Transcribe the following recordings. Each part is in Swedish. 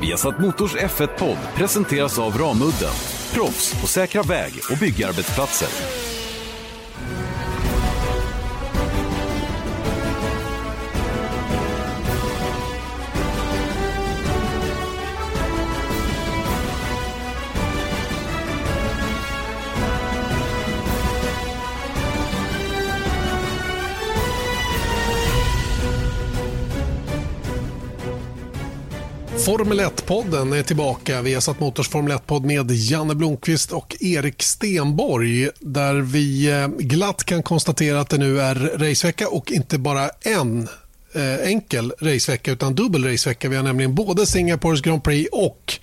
Viasat Motors F1-podd presenteras av Ramudden. Proffs på säkra väg och byggarbetsplatser. Formel 1-podden är tillbaka. Vi har satt Motors Formel 1-podd med Janne Blomqvist och Erik Stenborg där vi eh, glatt kan konstatera att det nu är racevecka och inte bara en eh, enkel racevecka utan dubbel racevecka. Vi har nämligen både Singapores Grand Prix och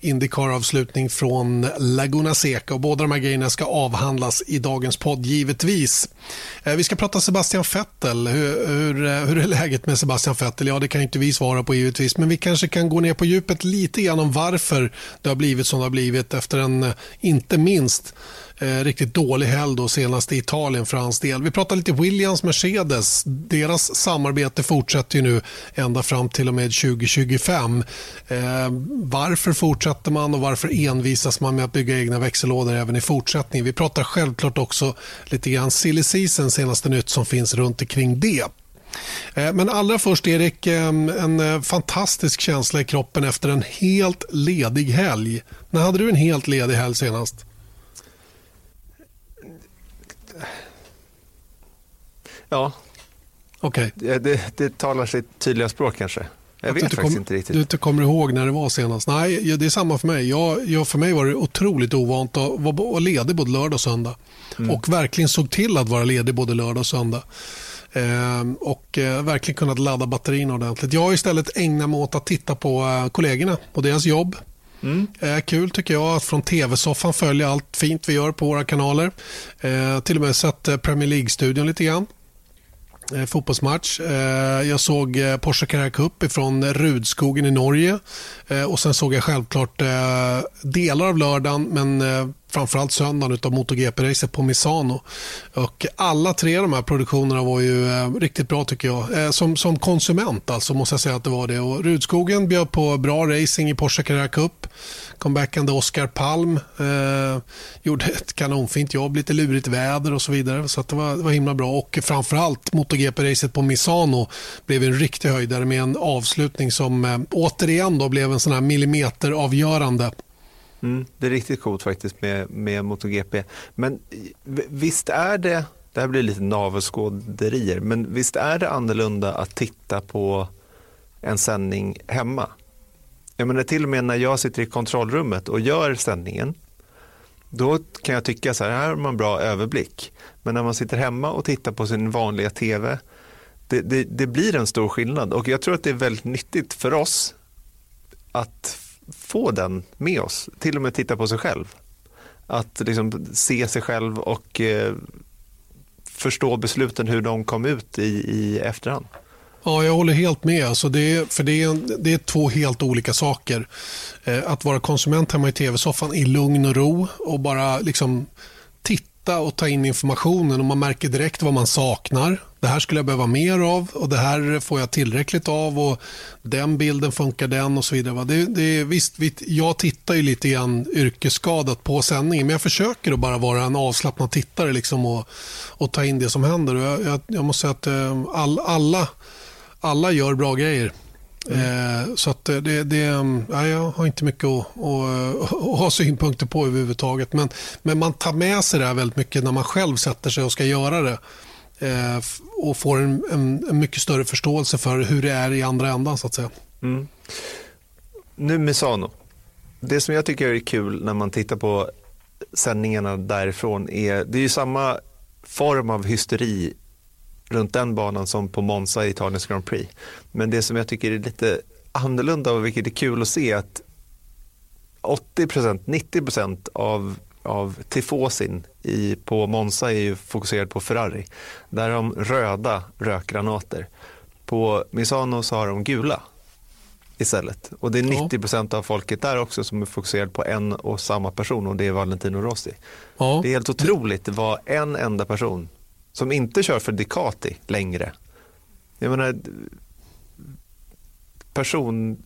Indycar-avslutning från Laguna Seca. Och båda de här grejerna ska avhandlas i dagens podd, givetvis. Eh, vi ska prata Sebastian Vettel. Hur, hur, eh, hur är läget med Sebastian Vettel? Ja, det kan inte vi svara på givetvis, men vi kanske kan gå ner på djupet lite grann om varför det har blivit som det har blivit efter en, eh, inte minst, eh, riktigt dålig helg då, senast i Italien för hans del. Vi pratar lite Williams, Mercedes. Deras samarbete fortsätter ju nu ända fram till och med 2025. Eh, varför fortsätter man och varför envisas man med att bygga egna växellådor även i fortsättningen? Vi pratar självklart också lite grann silly season, senaste nytt som finns runt omkring det. Eh, men allra först Erik, eh, en eh, fantastisk känsla i kroppen efter en helt ledig helg. När hade du en helt ledig helg senast? Ja. Okej. Okay. Det, det talar sitt tydliga språk kanske. Jag vet faktiskt kom, inte riktigt. Du inte kommer ihåg när det var senast? Nej, det är samma för mig. Jag, jag, för mig var det otroligt ovant att vara ledig både lördag och söndag. Mm. Och verkligen såg till att vara ledig både lördag och söndag. Eh, och eh, verkligen kunnat ladda batterierna ordentligt. Jag har istället ägnat mig åt att titta på eh, kollegorna och deras jobb. Mm. Eh, kul tycker jag att från tv-soffan följa allt fint vi gör på våra kanaler. Eh, till och med sett eh, Premier League-studion lite grann Eh, fotbollsmatch. Eh, jag såg eh, Porsche Carrera Cup från Rudskogen i Norge. Eh, och Sen såg jag självklart eh, delar av lördagen men eh, framförallt söndagen av MotoGP-racet på Misano. Och alla tre av de här produktionerna var ju eh, riktigt bra tycker jag. Eh, som, som konsument alltså måste jag säga att det var det. Och Rudskogen bjöd på bra racing i Porsche Carrera Cup. Comebackande Oskar Palm eh, gjorde ett kanonfint jobb, lite lurigt väder och så vidare. Så det, var, det var himla bra. Och framförallt MotoGP-racet på Misano blev en riktig höjdare med en avslutning som eh, återigen då blev en sån här millimeteravgörande. Mm, det är riktigt coolt faktiskt med, med MotoGP. Men visst är det, det här blir lite navelskåderier, men visst är det annorlunda att titta på en sändning hemma? Jag menar till och med när jag sitter i kontrollrummet och gör sändningen, då kan jag tycka så här, här har man bra överblick. Men när man sitter hemma och tittar på sin vanliga tv, det, det, det blir en stor skillnad. Och jag tror att det är väldigt nyttigt för oss att få den med oss, till och med titta på sig själv. Att liksom se sig själv och eh, förstå besluten, hur de kom ut i, i efterhand. Ja, jag håller helt med. Alltså det, är, för det, är, det är två helt olika saker. Eh, att vara konsument hemma i tv-soffan i lugn och ro och bara liksom titta och ta in informationen och man märker direkt vad man saknar. Det här skulle jag behöva mer av och det här får jag tillräckligt av och den bilden funkar den och så vidare. Det, det, visst, jag tittar ju lite grann yrkesskadat på sändningen men jag försöker att bara vara en avslappnad tittare liksom och, och ta in det som händer. Jag, jag, jag måste säga att eh, all, alla, alla gör bra grejer. Mm. Eh, så att det, det, ja, jag har inte mycket att, att, att, ha synpunkter på överhuvudtaget. Men, men man tar med sig det här väldigt mycket när man själv sätter sig och ska göra det. Eh, och får en, en, en, mycket större förståelse för hur det är i andra ändan så att säga. Mm. Nu Misano. Det som jag tycker är kul när man tittar på sändningarna därifrån är, det är ju samma form av hysteri runt den banan som på Monza i Italiens Grand Prix. Men det som jag tycker är lite annorlunda och vilket är kul att se är att 80%, 90% av, av tifosin i, på Monza är ju fokuserad på Ferrari. Där har de röda rökgranater. På Misano så har de gula istället. Och det är 90% av folket där också som är fokuserad på en och samma person och det är Valentino Rossi. Ja. Det är helt otroligt vad en enda person som inte kör för Ducati längre. Jag menar, person,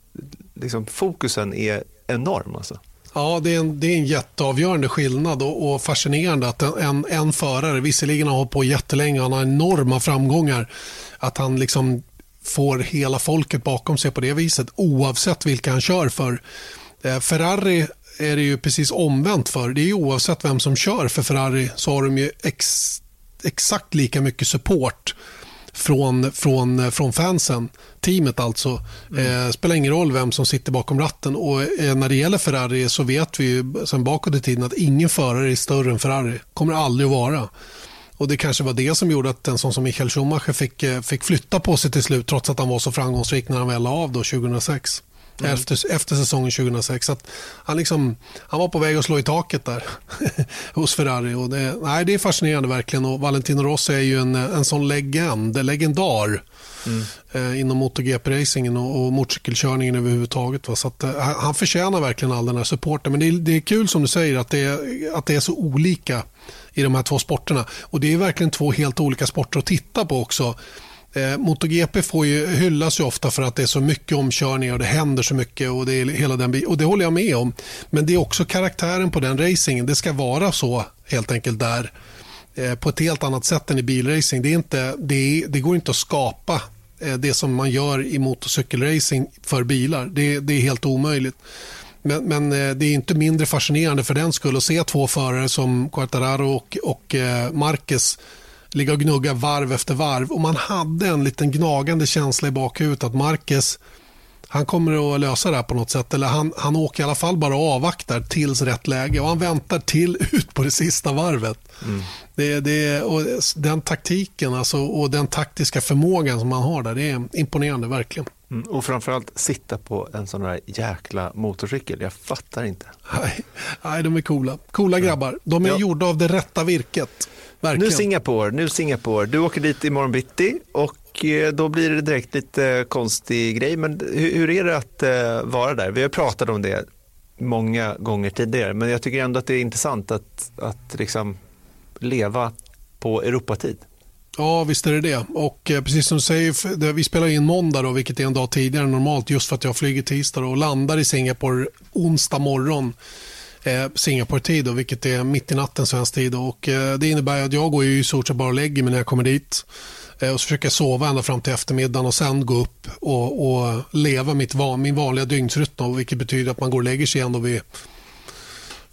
liksom, fokusen är enorm. Alltså. Ja, det är, en, det är en jätteavgörande skillnad och, och fascinerande att en, en, en, förare, visserligen har hållit på jättelänge, han har enorma framgångar, att han liksom får hela folket bakom sig på det viset oavsett vilka han kör för. Eh, Ferrari är det ju precis omvänt för. Det är ju oavsett vem som kör för Ferrari så har de ju ex, exakt lika mycket support från, från, från fansen, teamet alltså. Mm. Eh, spelar ingen roll vem som sitter bakom ratten. Och eh, När det gäller Ferrari så vet vi ju sen bakåt i tiden att ingen förare är större än Ferrari. kommer aldrig att vara. Och Det kanske var det som gjorde att en sån som Michael Schumacher fick, eh, fick flytta på sig till slut trots att han var så framgångsrik när han väl av då 2006. Mm. Efter, efter säsongen 2006. Att han, liksom, han var på väg att slå i taket där hos Ferrari. Och det, nej, det är fascinerande verkligen. Och Valentino Rossi är ju en, en sån legend, legendar mm. eh, inom MotoGP-racingen och, och motorcykelkörningen överhuvudtaget. Va? Så att, eh, han förtjänar verkligen all den här supporten. Men det är, det är kul som du säger att det är, att det är så olika i de här två sporterna. Och Det är verkligen två helt olika sporter att titta på också. Eh, MotoGP får ju, hyllas ju ofta för att det är så mycket omkörningar och det händer så mycket och det, är hela den, och det håller jag med om. Men det är också karaktären på den racingen. Det ska vara så helt enkelt där eh, på ett helt annat sätt än i bilracing. Det, är inte, det, är, det går inte att skapa eh, det som man gör i motorcykelracing för bilar. Det, det är helt omöjligt. Men, men, eh, det är inte mindre fascinerande för den skull att se två förare som Quartararo och, och eh, Marquez ligga och gnugga varv efter varv. Och man hade en liten gnagande känsla i bakhuvudet att Marquez han kommer att lösa det här på något sätt. Eller han, han åker i alla fall bara och avvaktar tills rätt läge. Och han väntar till ut på det sista varvet. Mm. Det, det, och den taktiken alltså, och den taktiska förmågan som han har där, det är imponerande verkligen. Mm, och framförallt sitta på en sån där jäkla motorcykel. Jag fattar inte. Nej, nej de är coola. Coola grabbar. De är ja. gjorda av det rätta virket. Verkligen. Nu Singapore, nu Singapore. Du åker dit imorgon bitti och eh, då blir det direkt lite konstig grej. Men hur är det att eh, vara där? Vi har pratat om det många gånger tidigare, men jag tycker ändå att det är intressant att, att liksom leva på Europatid. Ja, visst är det det. Och eh, precis som du säger, vi spelar in måndag, då, vilket är en dag tidigare än normalt, just för att jag flyger tisdag och landar i Singapore onsdag morgon eh, Singapore-tid, vilket är mitt i natten svensk tid. Och, eh, det innebär att jag går ju i stort sett bara och lägger mig när jag kommer dit. Eh, och så försöker jag sova ända fram till eftermiddagen och sen gå upp och, och leva mitt van, min vanliga dygnsrytm. Vilket betyder att man går och lägger sig ändå vid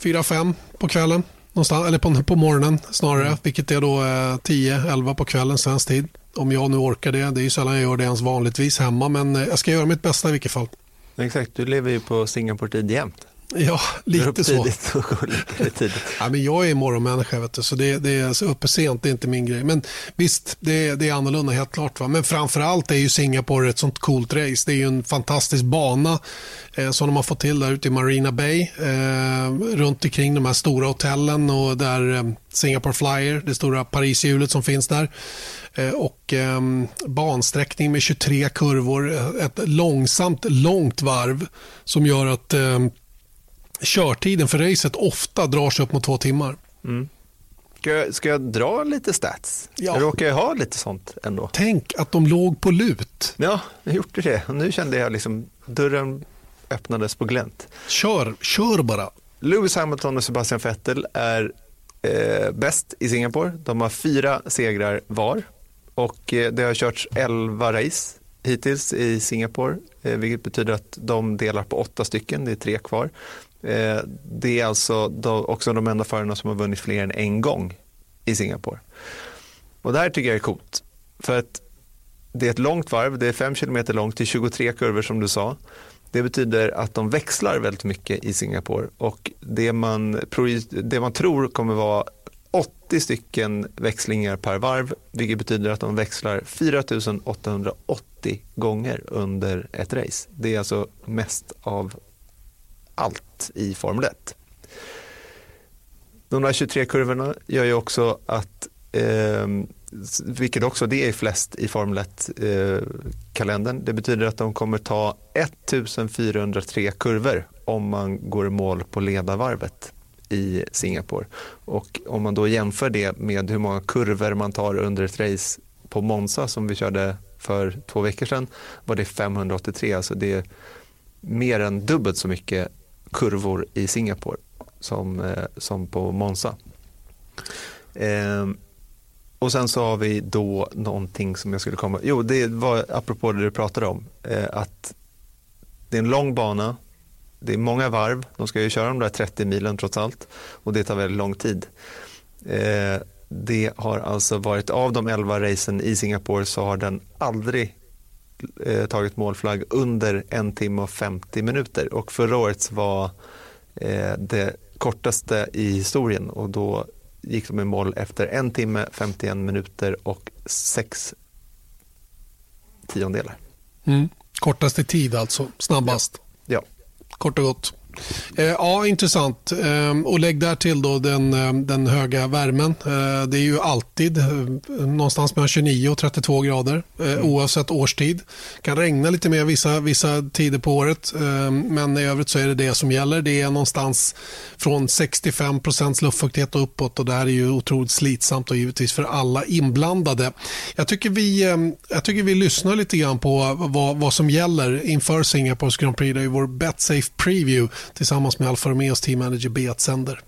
4-5 på kvällen. Någonstans, eller på, på morgonen snarare, mm. vilket är då eh, 10-11 på kvällen svensk tid. Om jag nu orkar det. Det är ju sällan jag gör det ens vanligtvis hemma, men jag ska göra mitt bästa i vilket fall. Exakt, du lever ju på Singapore-tid jämt. Ja, lite så. tidigt ja, men jag är morgonmänniska, vet du, så det, det är så uppe sent, det är inte min grej. Men visst, det, det är annorlunda helt klart. Va? Men framförallt är ju Singapore ett sånt coolt race. Det är ju en fantastisk bana eh, som de har fått till där ute i Marina Bay. Eh, runt omkring de här stora hotellen och där eh, Singapore Flyer, det stora Parishjulet som finns där. Eh, och eh, bansträckning med 23 kurvor. Ett långsamt, långt varv som gör att ehm, körtiden för racet ofta drar sig upp mot två timmar. Mm. Ska jag, ska jag dra lite stats? Ja. Jag råkar ju ha lite sånt ändå. Tänk att de låg på lut. Ja, jag gjorde det. Och nu kände jag liksom dörren öppnades på glänt. Kör, kör bara. Lewis Hamilton och Sebastian Vettel är eh, bäst i Singapore. De har fyra segrar var och eh, det har körts elva race hittills i Singapore, eh, vilket betyder att de delar på åtta stycken, det är tre kvar. Eh, det är alltså också de enda förarna som har vunnit fler än en gång i Singapore. Och det här tycker jag är coolt. För att det är ett långt varv, det är 5 km långt det är 23 kurvor som du sa. Det betyder att de växlar väldigt mycket i Singapore och det man, det man tror kommer vara 80 stycken växlingar per varv, vilket betyder att de växlar 4880 gånger under ett race. Det är alltså mest av allt i Formel 1. De där 23 kurvorna gör ju också att, eh, vilket också det är flest i Formel 1-kalendern, eh, det betyder att de kommer ta 1403 kurvor om man går i mål på ledarvarvet i Singapore. Och om man då jämför det med hur många kurvor man tar under ett race på Monza som vi körde för två veckor sedan var det 583. Alltså det är mer än dubbelt så mycket kurvor i Singapore som, eh, som på Monza. Eh, och sen så har vi då någonting som jag skulle komma... Jo, det var apropå det du pratade om. Eh, att det är en lång bana, det är många varv, de ska ju köra de där 30 milen trots allt och det tar väldigt lång tid. Eh, det har alltså varit av de 11 racen i Singapore så har den aldrig eh, tagit målflagg under en timme och 50 minuter och förra året var eh, det kortaste i historien och då gick de i mål efter en timme, 51 minuter och sex tiondelar. Mm. Kortaste tid alltså, snabbast. Ja. Kort och gott. Eh, ja, intressant. Eh, och lägg där till då den, eh, den höga värmen. Det är ju alltid någonstans mellan 29 och 32 grader mm. oavsett årstid. Det kan regna lite mer vissa, vissa tider på året men i övrigt så är det det som gäller. Det är någonstans från 65% luftfuktighet och uppåt och det här är ju otroligt slitsamt och givetvis för alla inblandade. Jag tycker vi, jag tycker vi lyssnar lite grann på vad, vad som gäller inför Singapores Grand Prix. Det är vår BetSafe Preview tillsammans med Alfa Romeos teammanager Beat Sender.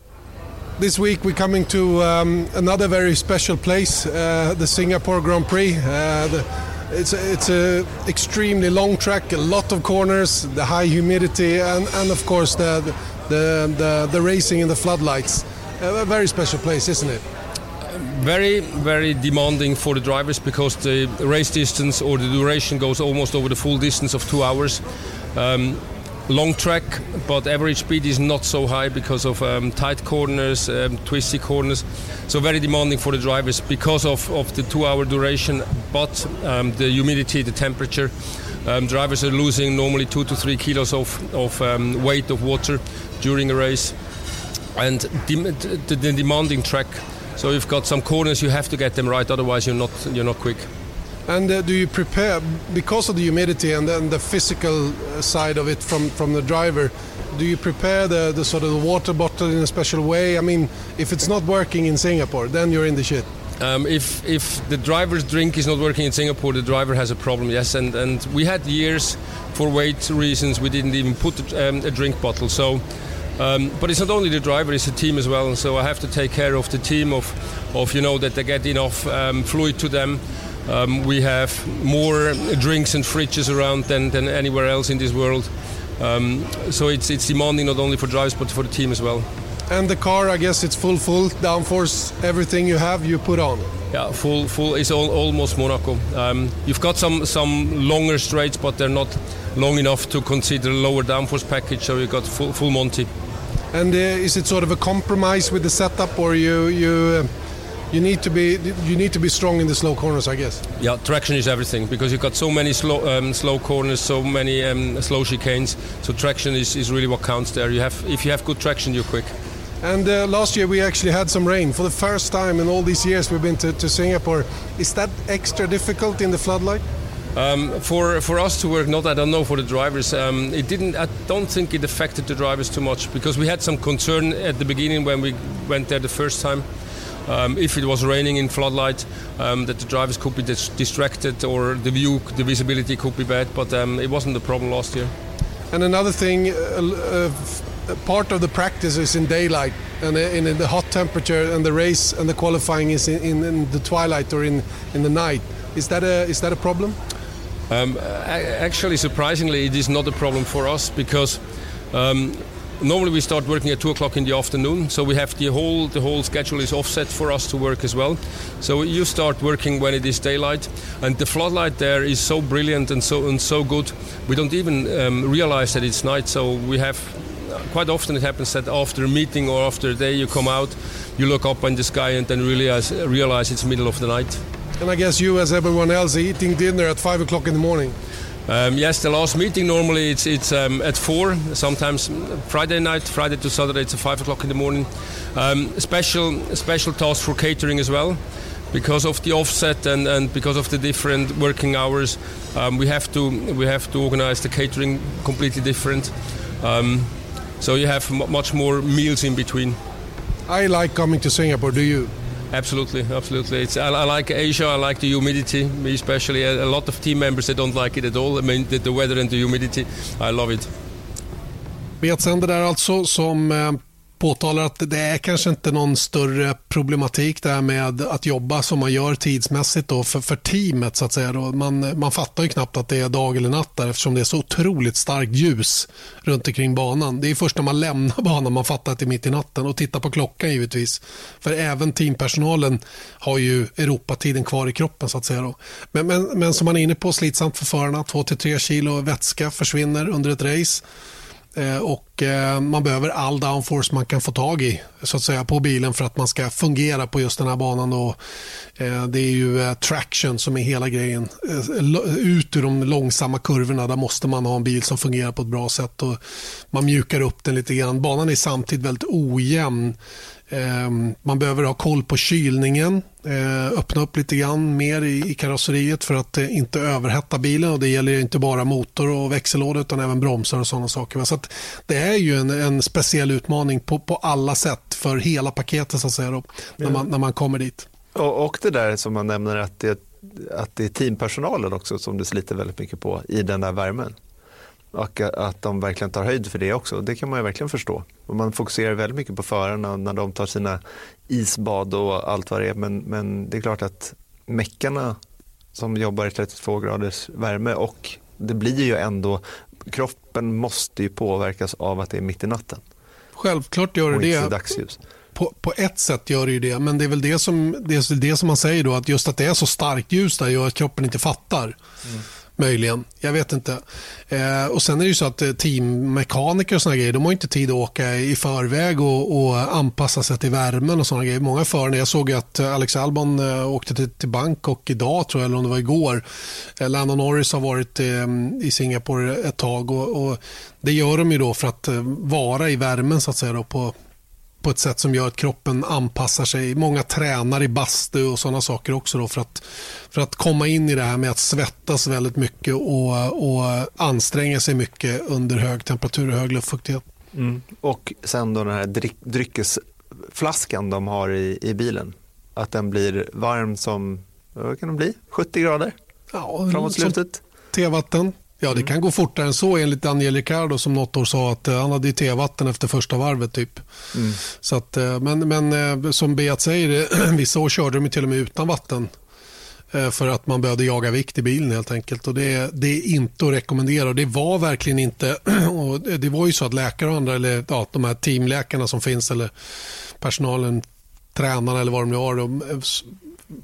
This week we're coming to um, another very special place, uh, the Singapore Grand Prix. Uh, the, it's a, it's a extremely long track, a lot of corners, the high humidity, and, and of course the, the, the, the racing in the floodlights. A very special place, isn't it? Very, very demanding for the drivers because the race distance or the duration goes almost over the full distance of two hours. Um, long track, but average speed is not so high because of um, tight corners, um, twisty corners. So very demanding for the drivers because of, of the two-hour duration, but um, the humidity, the temperature. Um, drivers are losing normally two to three kilos of, of um, weight of water during a race, and the, the, the demanding track. So you've got some corners, you have to get them right, otherwise you're not you're not quick. And uh, do you prepare because of the humidity and then the physical uh, side of it from from the driver? Do you prepare the, the sort of the water bottle in a special way? I mean, if it's not working in Singapore, then you're in the shit. Um, if if the driver's drink is not working in Singapore, the driver has a problem. Yes, and and we had years for weight reasons we didn't even put um, a drink bottle. So. Um, but it's not only the driver; it's the team as well. And so I have to take care of the team, of, of you know that they get enough um, fluid to them, um, we have more drinks and fridges around than, than anywhere else in this world. Um, so it's, it's demanding not only for drivers but for the team as well. And the car, I guess it's full, full downforce. Everything you have, you put on. Yeah, full, full. It's all, almost Monaco. Um, you've got some some longer straights, but they're not long enough to consider a lower downforce package. So you got full, full Monty. And uh, is it sort of a compromise with the setup, or you you? Uh, you need to be you need to be strong in the slow corners, I guess. Yeah, traction is everything because you've got so many slow um, slow corners, so many um, slow chicanes. So traction is, is really what counts there. You have if you have good traction, you're quick. And uh, last year we actually had some rain for the first time in all these years we've been to, to Singapore. Is that extra difficult in the floodlight? Um, for for us to work, not I don't know for the drivers. Um, it didn't. I don't think it affected the drivers too much because we had some concern at the beginning when we went there the first time um, if it was raining in floodlight, um, that the drivers could be dis- distracted or the view, the visibility could be bad. But um, it wasn't a problem last year. And another thing, uh, uh, part of the practice is in daylight and in, in, the hot temperature, and the race and the qualifying is in, in, in the twilight or in, in the night. Is that a is that a problem? Um, actually, surprisingly, it is not a problem for us because um, normally we start working at two o'clock in the afternoon, so we have the whole the whole schedule is offset for us to work as well. So you start working when it is daylight, and the floodlight there is so brilliant and so and so good. We don't even um, realize that it's night. So we have quite often it happens that after a meeting or after a day you come out, you look up in the sky and then really realize realize it's middle of the night. And I guess you, as everyone else, are eating dinner at five o'clock in the morning. Um, yes, the last meeting normally it's it's um, at four. Sometimes Friday night, Friday to Saturday, it's at five o'clock in the morning. Um, special special task for catering as well, because of the offset and, and because of the different working hours. Um, we have to we have to organize the catering completely different. Um, so you have much more meals in between. I like coming to Singapore. Do you? Absolutely, absolutely. It's, I, I, like Asia. I like the humidity, especially. A, a, lot of team members they don't like it at all. I mean, the, the weather and the humidity. I love it. Betsänder där alltså som eh, påtalar att det är kanske inte någon större problematik där med att jobba som man gör tidsmässigt då för, för teamet. så att säga. Då. Man, man fattar ju knappt att det är dag eller natt där eftersom det är så otroligt starkt ljus runt omkring banan. Det är först när man lämnar banan man fattar att det är mitt i natten och tittar på klockan givetvis. För även teampersonalen har ju Europatiden kvar i kroppen. så att säga. Då. Men, men, men som man är inne på, slitsamt för förarna. 2-3 kilo vätska försvinner under ett race. Eh, och eh, man behöver all downforce man kan få tag i så att säga, på bilen för att man ska fungera på just den här banan. Och, eh, det är ju traction som är hela grejen. Ut ur de långsamma kurvorna där måste man ha en bil som fungerar på ett bra sätt. Och man mjukar upp den lite grann. Banan är samtidigt väldigt ojämn man behöver ha koll på kylningen, öppna upp lite grann mer i karosseriet för att eh, inte överhetta bilen. och Det gäller inte bara motor och växellåda utan även bromsar och sådana saker. Så det är ju en, en speciell utmaning på, på alla sätt för hela paketet så att säga, då, när, man, när man kommer dit. Och, och det där som man nämner att det, att det är teampersonalen också som det sliter väldigt mycket på i den där värmen. Och att de verkligen tar höjd för det också. Det kan man ju verkligen förstå. Och man fokuserar väldigt mycket på förarna när de tar sina isbad och allt vad det är. Men, men det är klart att meckarna som jobbar i 32 graders värme och det blir ju ändå, kroppen måste ju påverkas av att det är mitt i natten. Självklart gör det det. dagsljus. På, på, ett sätt gör det ju det, men det är väl det som, det, är det som man säger då, att just att det är så starkt ljus där gör att kroppen inte fattar. Mm. Möjligen. Jag vet inte. Eh, och Sen är det ju så att eh, teammekaniker och såna grejer, de har inte tid att åka i förväg och, och anpassa sig till värmen och såna grejer. Många förare, jag såg att eh, Alex Albon eh, åkte till, till Bangkok idag, tror jag, eller om det var igår. Eh, Landon Norris har varit eh, i Singapore ett tag och, och, det gör de ju då för att eh, vara i värmen så att säga då, på, på ett sätt som gör att kroppen anpassar sig. Många tränar i bastu och sådana saker också då för att, för att komma in i det här med att svettas väldigt mycket och, och anstränga sig mycket under hög temperatur och hög luftfuktighet. Mm. Och sen då den här dryck, dryckesflaskan de har i, i bilen. Att den blir varm som, vad kan den bli, 70 grader? Ja, framåt slutet. Tevatten. Ja, det mm. kan gå fortare än så enligt Daniel Ricciardo som något år sa att uh, han hade tevatten efter första varvet. typ. Mm. Så att, uh, men men uh, som Beat säger, vissa år körde de till och med utan vatten för att man behövde jaga vikt i bilen helt enkelt. Och det, det är inte att rekommendera. Det var verkligen inte... Och det var ju så att läkare och andra, eller ja, de här teamläkarna som finns eller personalen tränarna eller vad de nu har, de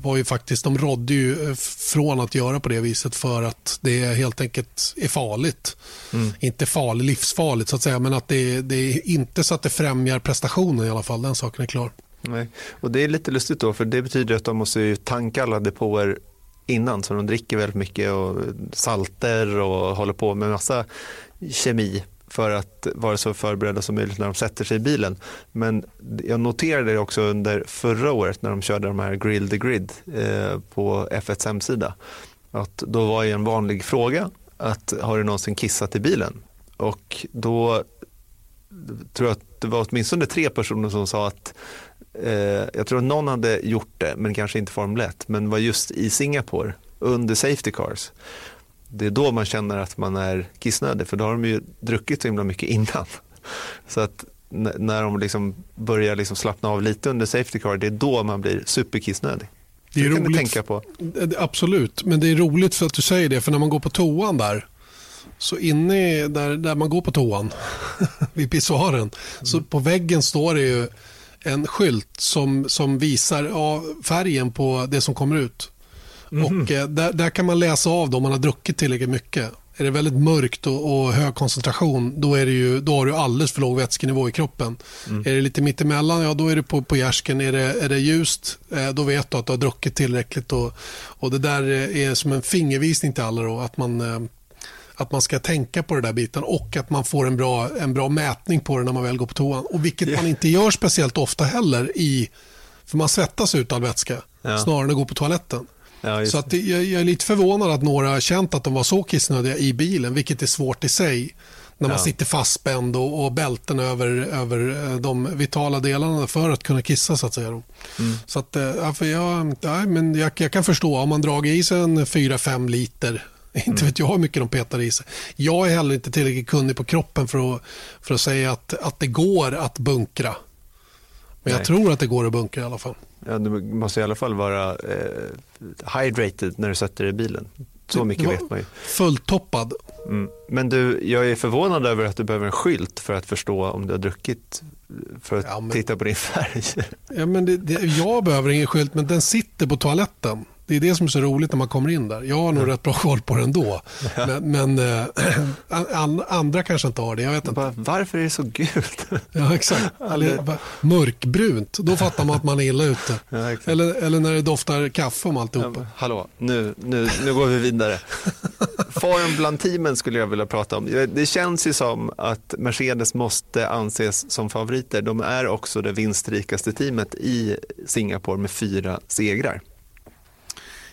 var ju faktiskt, de rådde ju eh, från att göra på det viset för att det helt enkelt är farligt. Mm. Inte farligt, livsfarligt så att säga, men att det, det är inte så att det främjar prestationen i alla fall. Den saken är klar. Nej. Och Det är lite lustigt då, för det betyder att de måste tanka alla depåer innan, så de dricker väldigt mycket och salter och håller på med massa kemi för att vara så förberedda som möjligt när de sätter sig i bilen. Men jag noterade det också under förra året när de körde de här Grill the Grid eh, på F1s hemsida. Att då var en vanlig fråga att har du någonsin kissat i bilen? Och då tror jag att det var åtminstone tre personer som sa att eh, jag tror att någon hade gjort det, men kanske inte Formel 1, men var just i Singapore under Safety Cars det är då man känner att man är kissnödig för då har de ju druckit så himla mycket innan. Så att när de liksom börjar liksom slappna av lite under Safety Car, det är då man blir superkissnödig. Det är roligt. tänka på. Absolut, men det är roligt för att du säger det, för när man går på toan där, så inne där, där man går på toan, vid pissoaren, mm. så på väggen står det ju en skylt som, som visar ja, färgen på det som kommer ut. Mm. Och eh, där, där, kan man läsa av om man har druckit tillräckligt mycket. Är det väldigt mörkt och, och hög koncentration då, är det ju, då har du alldeles för låg vätskenivå i kroppen. Mm. Är det lite mittemellan, ja då är det på, på gärsken. Är det, är det ljust, eh, då vet du att du har druckit tillräckligt. Och, och det där är som en fingervisning till alla då, att man eh, att man ska tänka på det där biten och att man får en bra, en bra mätning på det när man väl går på toan. Och vilket yeah. man inte gör speciellt ofta heller i, för man svettas ut all vätska ja. snarare än att gå på toaletten. Ja, så att jag, jag, är lite förvånad att några har känt att de var så kissnödiga i bilen, vilket är svårt i sig När man ja. sitter fastspänd och, och bälten över, över eh, de vitala delarna för att kunna kissa så att säga. Mm. Så att, ja, för jag, ja, men jag, jag kan förstå om man dragit i sig en 4-5 liter inte mm. vet jag hur mycket de petar i sig. Jag är heller inte tillräckligt kunnig på kroppen för att, för att säga att, att det går att bunkra. Men Nej. jag tror att det går att bunkra i alla fall. Ja, du måste i alla fall vara eh, hydrated när du sätter dig i bilen. Så mycket vet man ju. Fulltoppad. Mm. Men du, jag är förvånad över att du behöver en skylt för att förstå om du har druckit för att ja, men, titta på din färg. Ja, men det, det, jag behöver ingen skylt, men den sitter på toaletten. Det är det som är så roligt när man kommer in där. Jag har nog rätt bra koll på det ändå. Men, men äh, an, andra kanske inte har det. Jag vet inte. Bara, varför är det så gult? Ja, exakt. Eller, mörkbrunt. Då fattar man att man är illa ute. Ja, eller, eller när det doftar kaffe om alltihopa. Ja, hallå, nu, nu, nu går vi vidare. Form bland teamen skulle jag vilja prata om. Det känns ju som att Mercedes måste anses som favoriter. De är också det vinstrikaste teamet i Singapore med fyra segrar.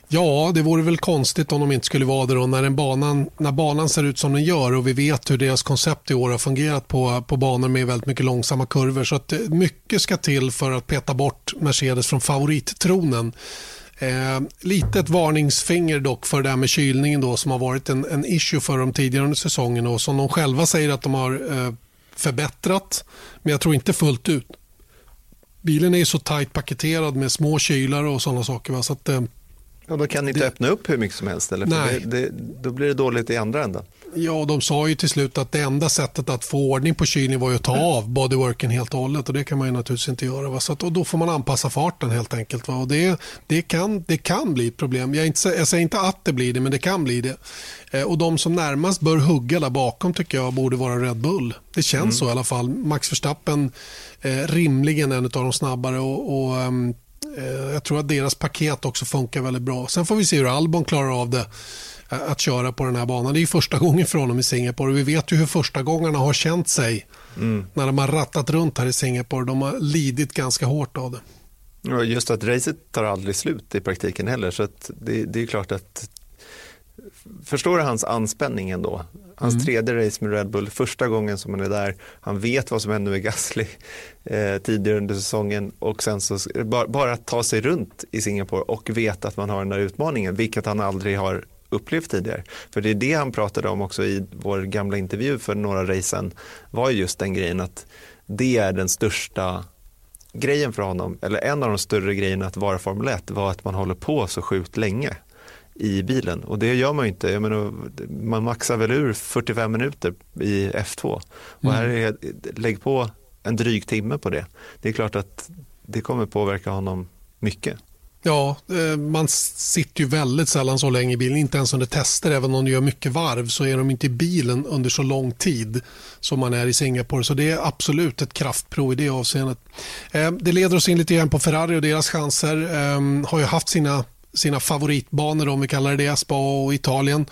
Ja, det vore väl konstigt om de inte skulle vara det då när, en banan, när banan ser ut som den gör och vi vet hur deras koncept i år har fungerat på, på banor med väldigt mycket långsamma kurvor. Så att eh, mycket ska till för att peta bort Mercedes från favorittronen. Eh, lite ett varningsfinger dock för det här med kylningen då, som har varit en, en issue för dem tidigare under säsongen och som de själva säger att de har eh, förbättrat. Men jag tror inte fullt ut. Bilen är så tajt paketerad med små kylare och sådana saker. Va? Så att, eh, Ja, då kan ni inte det... öppna upp hur mycket som helst, eller? Nej. Det, det, då blir det dåligt i andra änden. Ja, de sa ju till slut att det enda sättet att få ordning på kylningen var att ta av bodyworken helt och hållet och det kan man ju naturligtvis inte göra. Va? Så att, och då får man anpassa farten helt enkelt. Va? Och det, det, kan, det kan bli ett problem. Jag, inte, jag säger inte att det blir det, men det kan bli det. Eh, och de som närmast bör hugga där bakom tycker jag borde vara Red Bull. Det känns mm. så i alla fall. Max Verstappen eh, rimligen en av de snabbare och, och um, jag tror att deras paket också funkar väldigt bra. Sen får vi se hur Albon klarar av det eh, att köra på den här banan. Det är första gången för honom i Singapore och vi vet ju hur första gångerna har känt sig mm. när de har rattat runt här i Singapore. De har lidit ganska hårt av det. Ja, just att racet tar aldrig slut i praktiken heller så det, det, är klart att förstår du hans anspänning ändå? Hans mm. tredje race med Red Bull, första gången som han är där. Han vet vad som händer med Gasly eh, tidigare under säsongen och sen så bara, bara ta sig runt i Singapore och veta att man har den där utmaningen, vilket han aldrig har upplevt tidigare. För det är det han pratade om också i vår gamla intervju för några racen var just den grejen att det är den största grejen för honom, eller en av de större grejerna att vara Formel 1 var att man håller på så sjukt länge i bilen och det gör man ju inte. Jag menar, man maxar väl ur 45 minuter i F2 och mm. här är, lägg på en dryg timme på det. Det är klart att det kommer påverka honom mycket. Ja, eh, man sitter ju väldigt sällan så länge i bilen, inte ens under tester. Även om de gör mycket varv så är de inte i bilen under så lång tid som man är i Singapore. Så det är absolut ett kraftprov i det avseendet. Eh, det leder oss in lite grann på Ferrari och deras chanser. Eh, har ju haft sina sina favoritbanor, om vi kallar det Spa och Italien.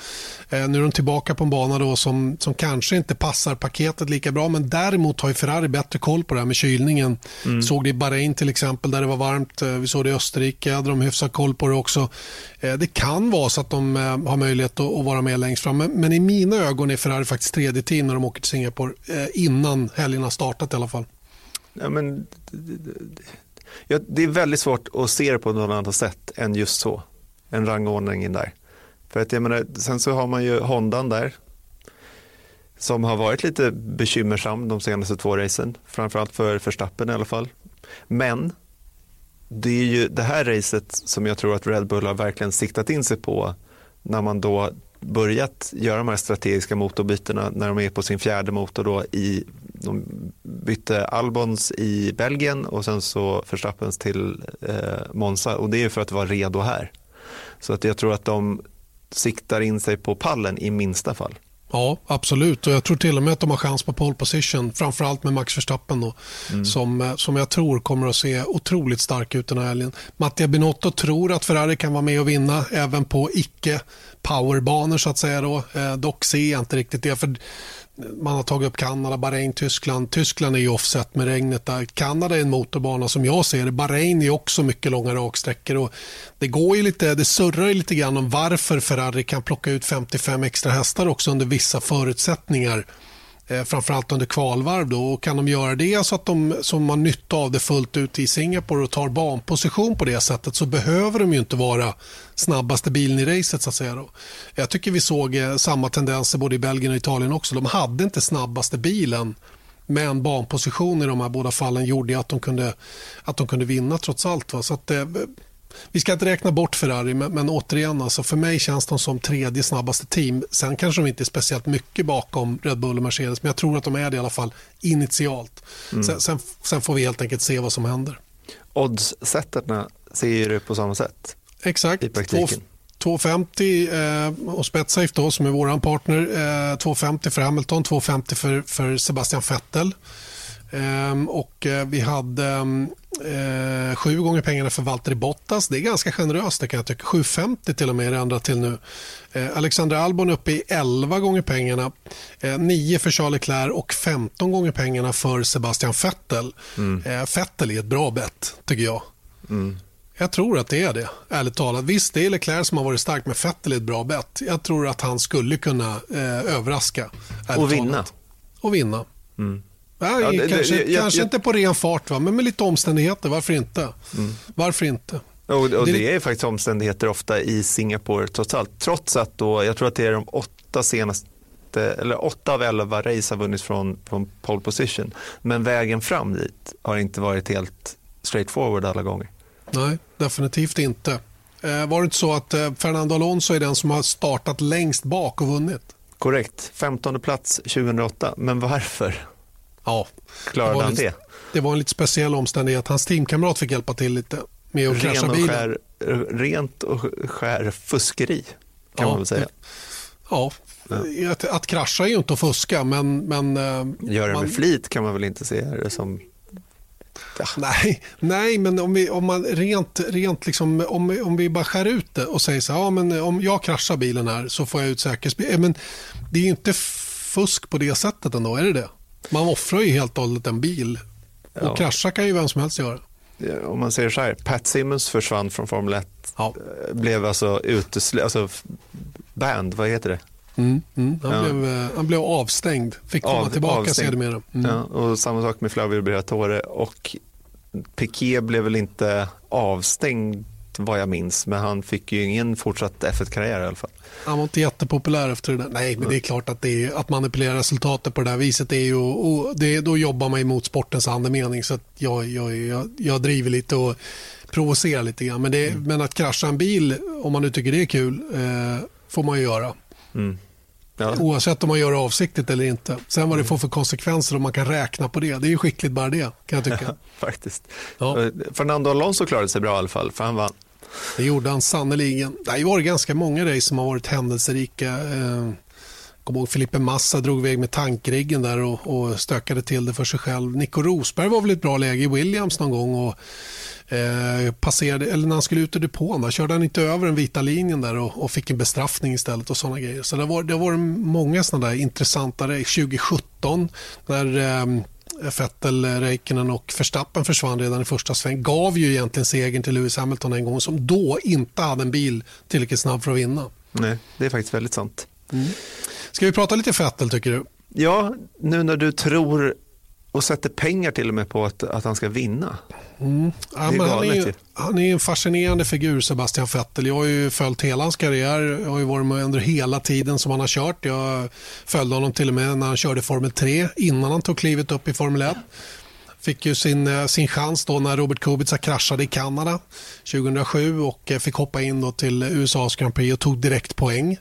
Eh, nu är de tillbaka på en bana då som, som kanske inte passar paketet lika bra, men däremot har ju Ferrari bättre koll på det här med kylningen. Mm. Såg det i Bahrain till exempel, där det var varmt. Eh, vi såg det i Österrike, hade de hyfsat koll på det också. Eh, det kan vara så att de eh, har möjlighet att, att, vara med längst fram, men, men, i mina ögon är Ferrari faktiskt tredje team när de åker till Singapore, eh, innan helgen har startat i alla fall. Ja, men Ja, det är väldigt svårt att se det på något annat sätt än just så. En rangordning där. För att jag menar, sen så har man ju Hondan där. Som har varit lite bekymmersam de senaste två racen. Framförallt för Verstappen i alla fall. Men det är ju det här racet som jag tror att Red Bull har verkligen siktat in sig på när man då börjat göra de här strategiska motorbytena när de är på sin fjärde motor då i de bytte Albons i Belgien och sen så Verstappens till eh, Monza och det är för att vara redo här. Så att jag tror att de siktar in sig på pallen i minsta fall. Ja, absolut. Och jag tror till och med att de har chans på pole position. Framförallt med Max Verstappen då, mm. som, eh, som jag tror kommer att se otroligt stark ut den här helgen. Mattia Binotto tror att Ferrari kan vara med och vinna även på icke powerbanor så att säga. Då. Eh, dock ser jag inte riktigt det. För man har tagit upp Kanada, Bahrain, Tyskland. Tyskland är ju offset med regnet där. Kanada är en motorbana som jag ser det. Bahrain är också mycket långa raksträckor. Och det, går ju lite, det surrar ju lite grann om varför Ferrari kan plocka ut 55 extra hästar också under vissa förutsättningar Eh, framförallt under kvalvarv. Då. Och kan de göra det så att de som har nytta av det fullt ut i Singapore och tar banposition på det sättet så behöver de ju inte vara snabbaste bilen i racet. Så att säga då. Jag tycker vi såg eh, samma tendenser både i Belgien och Italien också. De hade inte snabbaste bilen men banposition i de här båda fallen gjorde att de kunde, att de kunde vinna trots allt. Va? Så att, eh, vi ska inte räkna bort Ferrari, men, men återigen, alltså, för mig känns de som tredje snabbaste team. Sen kanske de inte är speciellt mycket bakom Red Bull och Mercedes, men jag tror att de är det i alla fall initialt. Mm. Sen, sen, sen, får vi helt enkelt se vad som händer. Oddssättarna ser det på samma sätt Exakt. i praktiken. 250 eh, och Spetsafe då, som är vår partner. Eh, 250 för Hamilton, 250 för, för Sebastian Vettel. Eh, och eh, vi hade eh, sju gånger pengarna för Valtteri Bottas. Det är ganska generöst, det kan jag tycka. 750 till och med är det ändrat till nu. Eh, Alexander Albon uppe i 11 gånger pengarna. Eh, 9 för Charles Leclerc och 15 gånger pengarna för Sebastian Vettel. Mm. Eh, Vettel är ett bra bett, tycker jag. Mm. Jag tror att det är det, ärligt talat. Visst, det är Leclerc som har varit stark, men Vettel är ett bra bett. Jag tror att han skulle kunna överraska. Och vinna. Talat. Och vinna. Mm. Nej, ja, det, kanske, det, jag, kanske jag, inte på ren fart, va? men med lite omständigheter. Varför inte? Mm. Varför inte? Och, och det, det, är faktiskt omständigheter ofta i Singapore trots allt. Trots att då, jag tror att det är de åtta senaste eller åtta av elva race har vunnits från, från pole position. Men vägen fram dit har inte varit helt straightforward alla gånger. Nej, definitivt inte. Eh, var det inte så att eh, Fernando Alonso är den som har startat längst bak och vunnit? Korrekt, 15 plats 2008. Men varför? Ja, Klarade han det? Det var en lite speciell omständighet. Hans teamkamrat fick hjälpa till lite med att krascha bilen. Skär, rent och skär fuskeri kan ja, man väl säga. Ja, ja. Att, att krascha är ju inte att fuska men... men eh, Göra det man... med flit kan man väl inte se det som Ja. Nej, nej, men om, vi, om man rent, rent liksom, om, om vi bara skär ut det och säger så här, ja, men om jag kraschar bilen här så får jag ut säkerhetsbil. Men det är ju inte fusk på det sättet ändå, är det det? Man offrar ju helt och hållet en bil. Och ja. krascha kan ju vem som helst göra. Om man säger så här, Pat Simmons försvann från Formel 1. Ja. Eh, blev alltså utesl... alltså band, vad heter det? Mm, mm. Han, ja. blev, eh, han blev avstängd, fick komma Av, tillbaka sedermera. Mm. Ja, och samma sak med Flavio Briatore och Piqué blev väl inte avstängd vad jag minns, men han fick ju ingen fortsatt F1-karriär i alla fall. Han var inte jättepopulär efter det där. Nej, men det är klart att, det är, att manipulera resultatet på det där viset, är ju, och det, då jobbar man emot sportens andemening. Så jag, jag, jag, jag driver lite och provocerar lite grann. Men, det, mm. men att krascha en bil, om man nu tycker det är kul, eh, får man ju göra. Mm. Ja. Oavsett om man gör det avsiktligt eller inte. Sen vad det får för konsekvenser om man kan räkna på det. Det är ju skickligt bara det kan jag tycka. Faktiskt. Ja. Fernando Alonso klarade sig bra i alla fall för han vann. Det gjorde han sannerligen. Det har varit ganska många race som har varit händelserika. Eh, kommer ihåg Filipe Massa drog iväg med tankriggen där och, och stökade till det för sig själv. Nico Rosberg var väl ett bra läge i Williams någon gång och eh, passerade, eller när han skulle ut ur depån där, körde han inte över den vita linjen där och, och fick en bestraffning istället och sådana grejer. Så det var, varit många sådana där intressanta race. 2017 när eh, Vettel, Räikkönen och Verstappen försvann redan i första sväng gav ju egentligen segern till Lewis Hamilton en gång som då inte hade en bil tillräckligt snabb för att vinna. Nej, det är faktiskt väldigt sant. Mm. Ska vi prata lite Vettel tycker du? Ja, nu när du tror och sätter pengar till och med på att, att han ska vinna. Mm. Ja, han, är, han är en fascinerande figur, Sebastian Vettel. Jag har ju följt hela hans karriär. Jag har ju varit med under hela tiden som han har kört. Jag följde honom till och med när han körde Formel 3 innan han tog klivet upp i Formel 1. Fick ju sin, eh, sin chans då när Robert Kubica kraschade i Kanada 2007 och eh, fick hoppa in då till USAs Grand Prix och tog direkt poäng.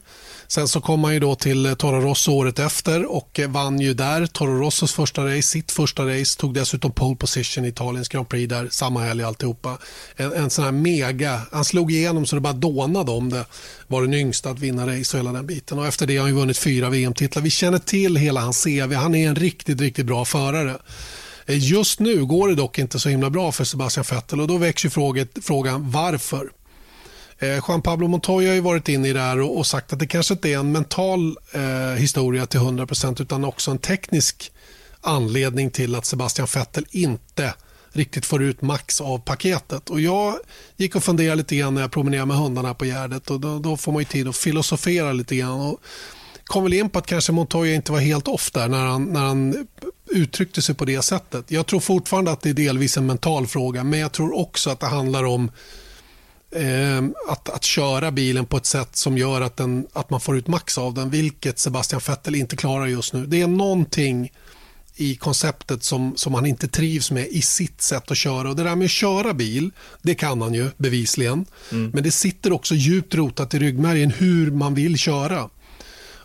Sen så kom han ju då till Toro Rosso året efter och vann ju där Toro Rossos första race, sitt första race, tog dessutom pole position i Italiens Grand Prix där samma helg alltihopa. En, en sån här mega, han slog igenom så det bara dånade om det. Var den yngsta att vinna race och hela den biten och efter det har han vunnit fyra VM-titlar. Vi känner till hela hans CV, han är en riktigt, riktigt bra förare. Eh, just nu går det dock inte så himla bra för Sebastian Vettel och då väcks ju frågan varför. Eh, Juan Pablo Montoya har ju varit inne i det här och, sagt att det kanske inte är en mental eh, historia till 100% utan också en teknisk anledning till att Sebastian Vettel inte riktigt får ut max av paketet. Och jag gick och funderade lite grann när jag promenerade med hundarna på Gärdet och då, då får man ju tid att filosofera lite grann. Och kom väl in på att kanske Montoya inte var helt off där när han, när han uttryckte sig på det sättet. Jag tror fortfarande att det är delvis en mental fråga men jag tror också att det handlar om att, att köra bilen på ett sätt som gör att, den, att man får ut max av den vilket Sebastian Vettel inte klarar just nu. Det är någonting i konceptet som, som han inte trivs med i sitt sätt att köra. Och Det där med att köra bil, det kan han ju bevisligen. Mm. Men det sitter också djupt rotat i ryggmärgen hur man vill köra.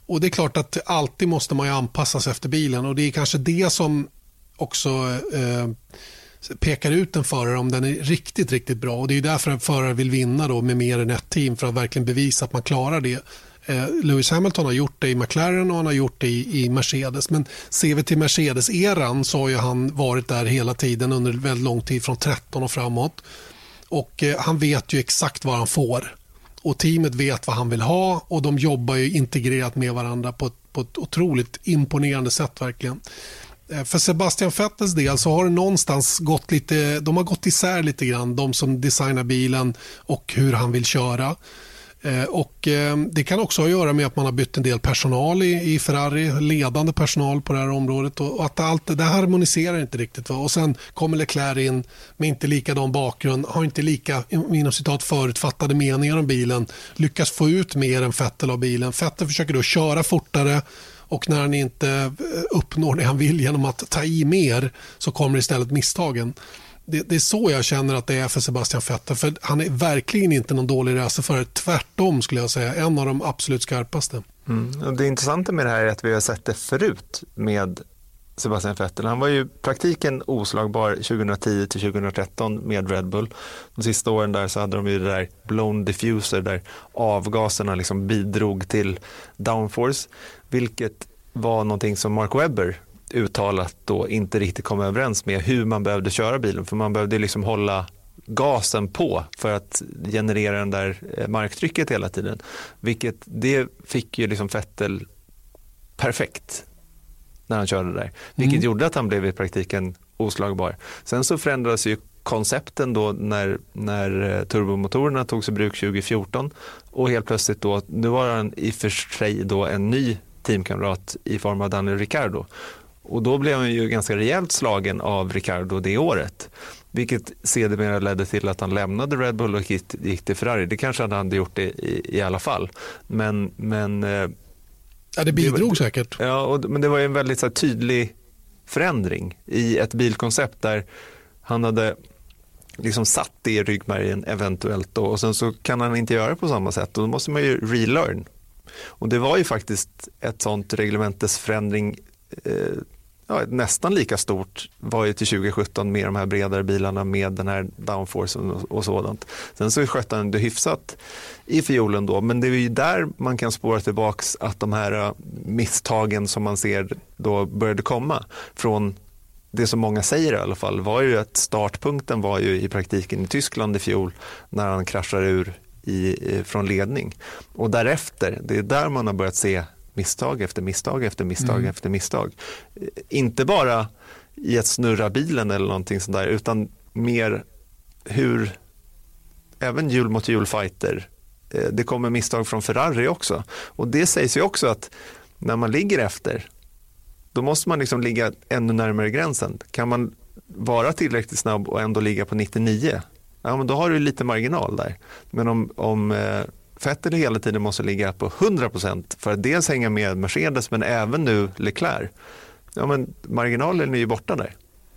Och Det är klart att alltid måste man anpassa sig efter bilen och det är kanske det som också eh, pekar ut en förare om den är riktigt, riktigt bra. Och Det är därför en förare vill vinna då med mer än ett team för att verkligen bevisa att man klarar det. Eh, Lewis Hamilton har gjort det i McLaren och han har gjort det i, i Mercedes. Men ser vi till Mercedes-eran så har han varit där hela tiden under väldigt lång tid, från 13 och framåt. Och eh, Han vet ju exakt vad han får. Och Teamet vet vad han vill ha och de jobbar ju integrerat med varandra på ett, på ett otroligt imponerande sätt. verkligen. Eh, för Sebastian Vettels del så har det någonstans gått lite, de har gått isär lite grann, de som designar bilen och hur han vill köra. Eh, och eh, Det kan också ha att göra med att man har bytt en del personal i, Ferrari, ledande personal på det här området och att allt det harmoniserar inte riktigt. Va? Och Sen kommer Leclerc in med inte likadan bakgrund, har inte lika inom citat förutfattade meningar om bilen, lyckas få ut mer än Vettel av bilen. Vettel försöker då köra fortare och när han inte eh, uppnår det han vill genom att ta i mer så kommer istället misstagen det, det, är så jag känner att det är för Sebastian Vettel. För han är verkligen inte någon dålig racerförare. Tvärtom skulle jag säga. En av de absolut skarpaste. Mm. Det intressanta med det här är att vi har sett det förut med Sebastian Vettel. Han var ju praktiken oslagbar 2010 till 2013 med Red Bull. De sista åren där så hade de ju det där blown diffuser där avgaserna liksom bidrog till downforce, vilket var någonting som Mark Webber uttalat då inte riktigt kom överens med hur man behövde köra bilen. För man behövde liksom hålla gasen på för att generera den där eh, marktrycket hela tiden. Vilket det fick ju liksom Vettel perfekt när han körde där. Vilket mm. gjorde att han blev i praktiken oslagbar. Sen så förändrades ju koncepten då när, när eh, turbomotorerna togs i bruk 2014 och helt plötsligt då, nu var han i och för sig då en ny teamkamrat i form av Daniel Ricciardo och då blev han ju ganska rejält slagen av Ricardo det året. Vilket sedermera ledde till att han lämnade Red Bull och gick till Ferrari. Det kanske han hade gjort det i, i alla fall. Men, men eh, Ja, det bidrog det, säkert. Ja, och, men det var en väldigt här, tydlig förändring i ett bilkoncept där han hade liksom satt det i ryggmärgen eventuellt då, och sen så kan han inte göra på samma sätt och då måste man ju relearn. Och det var ju faktiskt ett sånt reglementesförändring eh, ja, nästan lika stort var ju till 2017 med de här bredare bilarna med den här downforcen och, och sådant. Sen så skötte han det hyfsat i fiolen då, men det är ju där man kan spåra tillbaks att de här äh, misstagen som man ser då började komma från det som många säger i alla fall var ju att startpunkten var ju i praktiken i Tyskland i fjol när han kraschar ur i, från ledning. Och därefter, det är där man har börjat se misstag efter misstag efter misstag mm. efter misstag. Inte bara i att snurra bilen eller någonting sånt där utan mer hur även hjul mot hjul-fighter. Eh, det kommer misstag från Ferrari också och det sägs ju också att när man ligger efter då måste man liksom ligga ännu närmare gränsen. Kan man vara tillräckligt snabb och ändå ligga på 99 ja, men då har du lite marginal där. Men om, om eh, Vettel hela tiden måste ligga på 100% för att dels hänga med Mercedes men även nu Leclerc. Ja, men marginalen är ju borta där.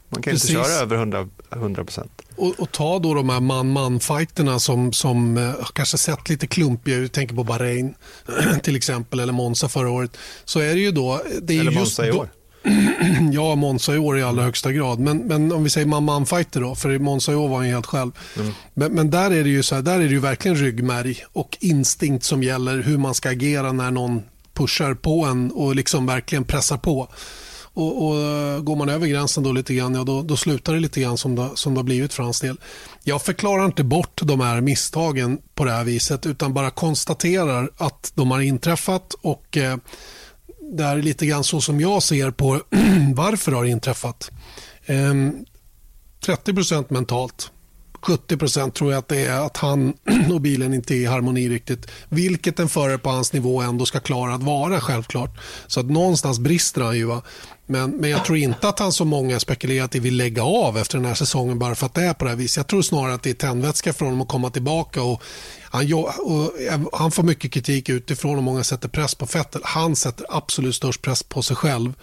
Man kan Precis. inte köra över 100, 100%. Och, och ta då de här man-man-fighterna som, som eh, kanske sett lite klumpiga ut. tänker på Bahrain till exempel eller Monza förra året. Så är det ju då... Det är eller just Monza i år. ja, Monza i år i allra högsta grad. Men, men om vi säger man-man fighter då, för Monza i år var han helt själv. Mm. Men, men, där är det ju så här, där är det ju verkligen ryggmärg och instinkt som gäller hur man ska agera när någon pushar på en och liksom verkligen pressar på. Och, och Går man över gränsen då lite grann, ja, då, då slutar det lite grann som det, som det har blivit för hans del. Jag förklarar inte bort de här misstagen på det här viset utan bara konstaterar att de har inträffat och eh, det är lite grann så som jag ser på varför det har inträffat. Ehm, 30 procent mentalt, 70% tror jag att det är att han och bilen inte är i harmoni riktigt. Vilket en förare på hans nivå ändå ska klara att vara självklart. Så att någonstans brister han ju. Va? Men, men jag tror inte att han som många spekulerat i vill lägga av efter den här säsongen bara för att det är på det här viset. Jag tror snarare att det är tändvätska för honom att komma tillbaka. Och han, och han får mycket kritik utifrån och många sätter press på Fettel. Han sätter absolut störst press på sig själv.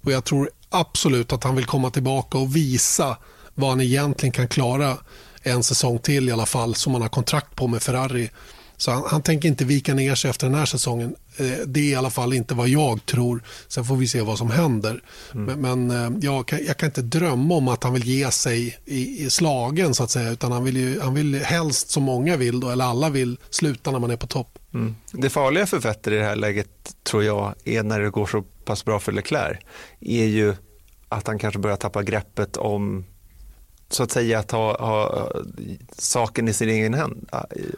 Och Jag tror absolut att han vill komma tillbaka och visa vad han egentligen kan klara en säsong till i alla fall som han har kontrakt på med Ferrari. Så han, han, tänker inte vika ner sig efter den här säsongen. Eh, det är i alla fall inte vad jag tror. Sen får vi se vad som händer. Mm. Men, men eh, jag, kan, jag, kan, inte drömma om att han vill ge sig i, i slagen så att säga. Utan han vill, ju, han vill helst, som många vill, då, eller alla vill, sluta när man är på topp. Mm. Det farliga för Vettel i det här läget tror jag är när det går så pass bra för Leclerc. Är ju att han kanske börjar tappa greppet om så att säga att ha, ha saken i sin egen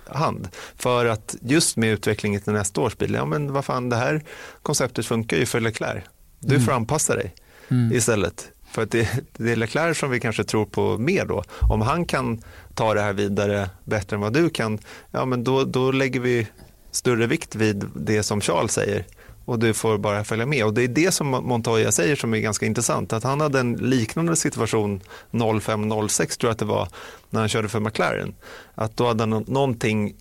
hand. För att just med utvecklingen till nästa års bil, ja men vad fan det här konceptet funkar ju för Leclerc. Du får mm. anpassa dig mm. istället. För att det, det är Leclerc som vi kanske tror på mer då. Om han kan ta det här vidare bättre än vad du kan, ja men då, då lägger vi större vikt vid det som Charles säger och du får bara följa med. Och Det är det som Montoya säger som är ganska intressant. Att Han hade en liknande situation 05-06 tror jag att det var när han körde för McLaren. Att då hade han någonting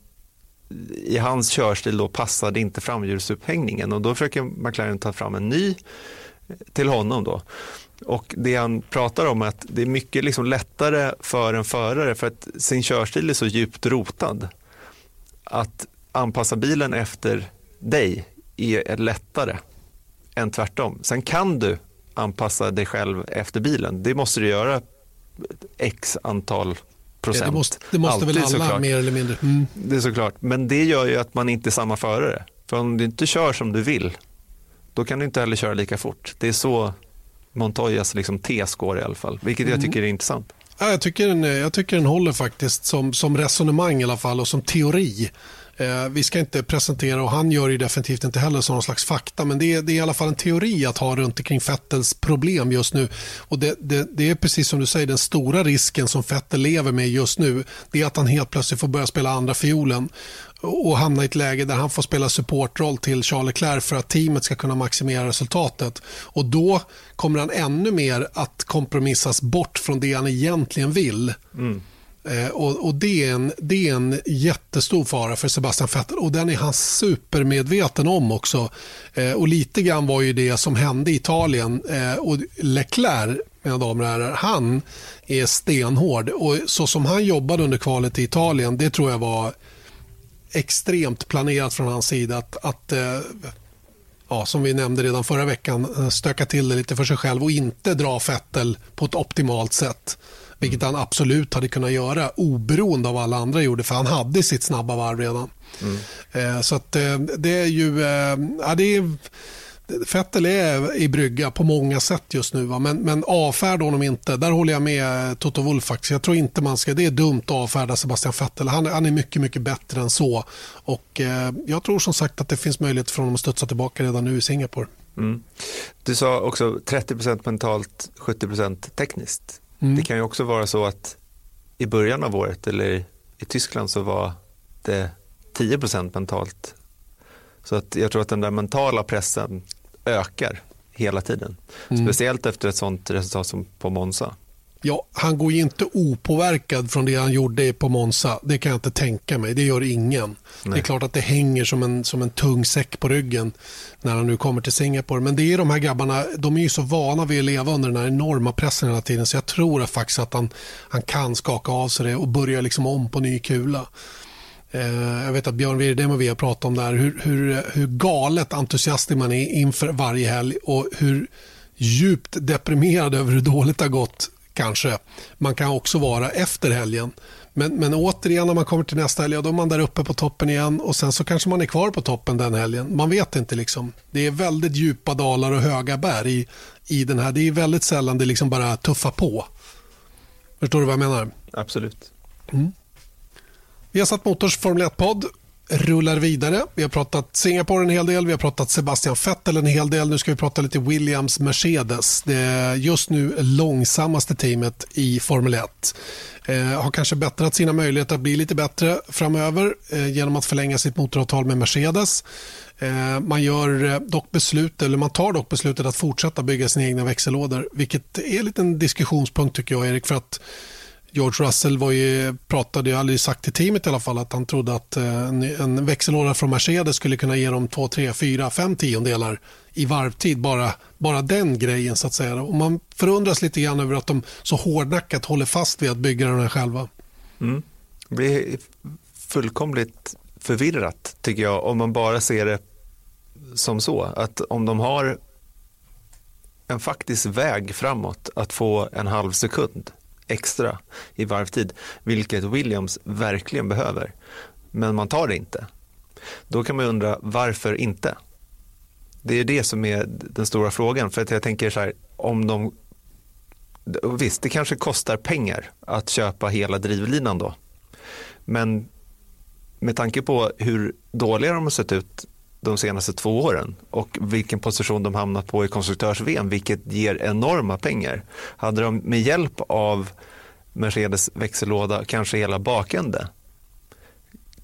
i hans körstil då passade inte framhjulsupphängningen och då försöker McLaren ta fram en ny eh, till honom då. Och det han pratar om är att det är mycket liksom lättare för en förare för att sin körstil är så djupt rotad. Att anpassa bilen efter dig är lättare än tvärtom. Sen kan du anpassa dig själv efter bilen. Det måste du göra x antal procent. Ja, det måste, det måste väl alla såklart. mer eller mindre. Mm. Det är såklart. Men det gör ju att man inte är samma förare. För om du inte kör som du vill, då kan du inte heller köra lika fort. Det är så Montoyas liksom tes går i alla fall, vilket jag mm. tycker är intressant. Ja, jag, tycker den, jag tycker den håller faktiskt som, som resonemang i alla fall och som teori. Eh, vi ska inte presentera, och han gör ju definitivt inte heller som någon slags fakta, men det är, det är i alla fall en teori att ha runt omkring Fettels problem just nu. Och det, det, det, är precis som du säger, den stora risken som Fettel lever med just nu, det är att han helt plötsligt får börja spela andra fiolen och hamna i ett läge där han får spela supportroll till Charles Leclerc för att teamet ska kunna maximera resultatet. Och då kommer han ännu mer att kompromissas bort från det han egentligen vill. Mm. Eh, och, och det, är en, det är en jättestor fara för Sebastian Vettel och den är han supermedveten om också. Eh, och lite grann var ju det som hände i Italien. Eh, och Leclerc, mina damer och herrar, han är stenhård. Och så som han jobbade under kvalet i Italien, det tror jag var extremt planerat från hans sida. Att, att eh, ja, som vi nämnde redan förra veckan, eh, stöka till det lite för sig själv och inte dra Vettel på ett optimalt sätt. Vilket han absolut hade kunnat göra oberoende av vad alla andra gjorde för han hade sitt snabba varv redan. Mm. Eh, så att eh, det är ju... Eh, ja, det är, Fettel är i brygga på många sätt just nu. Va? Men, men avfärda honom inte. Där håller jag med eh, Toto Wolff faktiskt. Jag tror inte man ska... Det är dumt att avfärda Sebastian Vettel. Han, han är mycket, mycket bättre än så. Och eh, jag tror som sagt att det finns möjlighet för honom att studsa tillbaka redan nu i Singapore. Mm. Du sa också 30% mentalt, 70% tekniskt. Mm. Det kan ju också vara så att i början av året eller i Tyskland så var det 10% mentalt. Så att jag tror att den där mentala pressen ökar hela tiden. Mm. Speciellt efter ett sånt resultat som på Monza. Ja, han går ju inte opåverkad från det han gjorde på Monza. Det kan jag inte tänka mig. Det gör ingen. Nej. Det är klart att det hänger som en, som en tung säck på ryggen när han nu kommer till Singapore. Men det är de här grabbarna, de är ju så vana vid att leva under den här enorma pressen hela tiden. Så jag tror att faktiskt att han, han kan skaka av sig det och börja liksom om på ny kula. Eh, jag vet att Björn Wirdheim och vi har pratat om det här. Hur, hur, hur galet entusiastisk man är inför varje helg och hur djupt deprimerad över hur dåligt det har gått kanske man kan också vara efter helgen. Men, men återigen när man kommer till nästa helg, då är man där uppe på toppen igen och sen så kanske man är kvar på toppen den helgen. Man vet inte. liksom. Det är väldigt djupa dalar och höga berg i den här. Det är väldigt sällan det liksom bara tuffar på. Förstår du vad jag menar? Absolut. Mm. Vi har satt Motors Formel 1-podd rullar vidare. Vi har pratat Singapore en hel del, vi har pratat Sebastian Vettel en hel del. Nu ska vi prata lite Williams Mercedes. Det är just nu långsammaste teamet i Formel 1. Eh, har kanske bättrat sina möjligheter att bli lite bättre framöver eh, genom att förlänga sitt motoravtal med Mercedes. Eh, man, gör eh, dock beslut, eller man tar dock beslutet att fortsätta bygga sina egna växellådor vilket är en liten diskussionspunkt tycker jag Erik. för att George Russell var ju, pratade ju aldrig sagt till teamet i alla fall att han trodde att eh, en, en växellåda från Mercedes skulle kunna ge dem 2, 3, 4, 5 tiondelar i varvtid. Bara, bara den grejen så att säga. Och man förundras lite grann över att de så hårdnackat håller fast vid att bygga den här själva. Mm. Det blir fullkomligt förvirrat tycker jag om man bara ser det som så. Att om de har en faktisk väg framåt att få en halv sekund extra i varvtid, vilket Williams verkligen behöver. Men man tar det inte. Då kan man undra varför inte? Det är det som är den stora frågan. För att jag tänker så här, om de... Visst, det kanske kostar pengar att köpa hela drivlinan då. Men med tanke på hur dåliga de har sett ut de senaste två åren och vilken position de hamnat på i konstruktörs-VM, vilket ger enorma pengar. Hade de med hjälp av Mercedes växellåda, kanske hela bakände,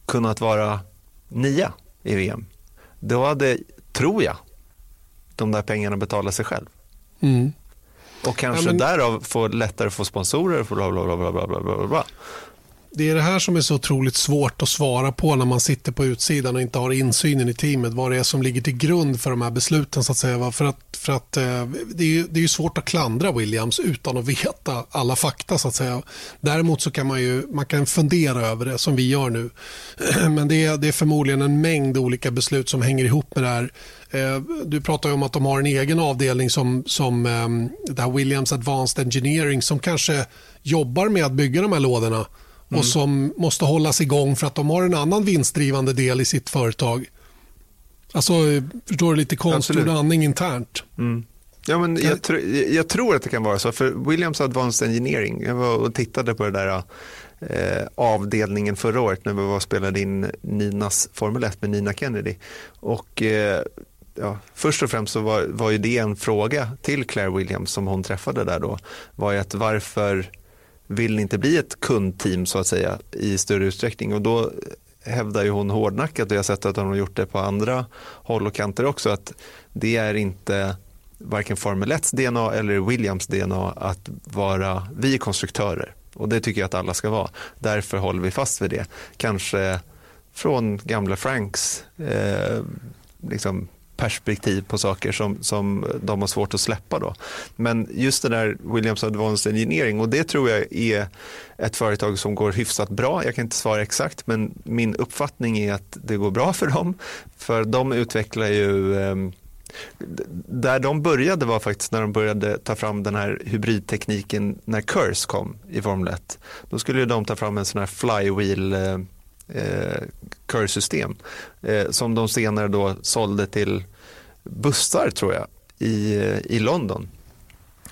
kunnat vara nia i VM, då hade, tror jag, de där pengarna betalat sig själv. Mm. Och kanske ja, men... därav få lättare få sponsorer, bla bla bla bla bla bla bla. Det är det här som är så otroligt svårt att svara på när man sitter på utsidan och inte har insynen i teamet. Vad det är som ligger till grund för de här besluten. så att säga. För att, för att, eh, det, är ju, det är ju svårt att klandra Williams utan att veta alla fakta. så att säga. Däremot så kan man, ju, man kan fundera över det som vi gör nu. Men det är, det är förmodligen en mängd olika beslut som hänger ihop med det här. Eh, du pratar om att de har en egen avdelning som, som ehm, det här Williams Advanced Engineering som kanske jobbar med att bygga de här lådorna mm. och som måste hållas igång för att de har en annan vinstdrivande del i sitt företag. Alltså, förstår du, lite konstgjord andning internt. Mm. Ja, men jag, tr jag, tror att det kan vara så. För Williams Advanced Engineering, jag var och tittade på det där eh, avdelningen förra året när vi var och spelade in Ninas Formel 1 med Nina Kennedy. Och eh, ja, först och främst så var, var ju det en fråga till Claire Williams som hon träffade där då. Var ju att varför vill inte bli ett kundteam så att säga i större utsträckning och då hävdar ju hon hårdnackat och jag har sett att hon har gjort det på andra håll och kanter också att det är inte varken Formel 1 DNA eller Williams DNA att vara vi är konstruktörer och det tycker jag att alla ska vara. Därför håller vi fast vid det. Kanske från gamla Franks eh, liksom perspektiv på saker som, som de har svårt att släppa. Då. Men just det där Williams Advanced Engineering och det tror jag är ett företag som går hyfsat bra. Jag kan inte svara exakt men min uppfattning är att det går bra för dem. För de utvecklar ju eh, där de började var faktiskt när de började ta fram den här hybridtekniken när Curse kom i Formel 1. Då skulle de ta fram en sån här flywheel eh, eh, eh, körsystem eh, som de senare då sålde till bussar tror jag i, i London.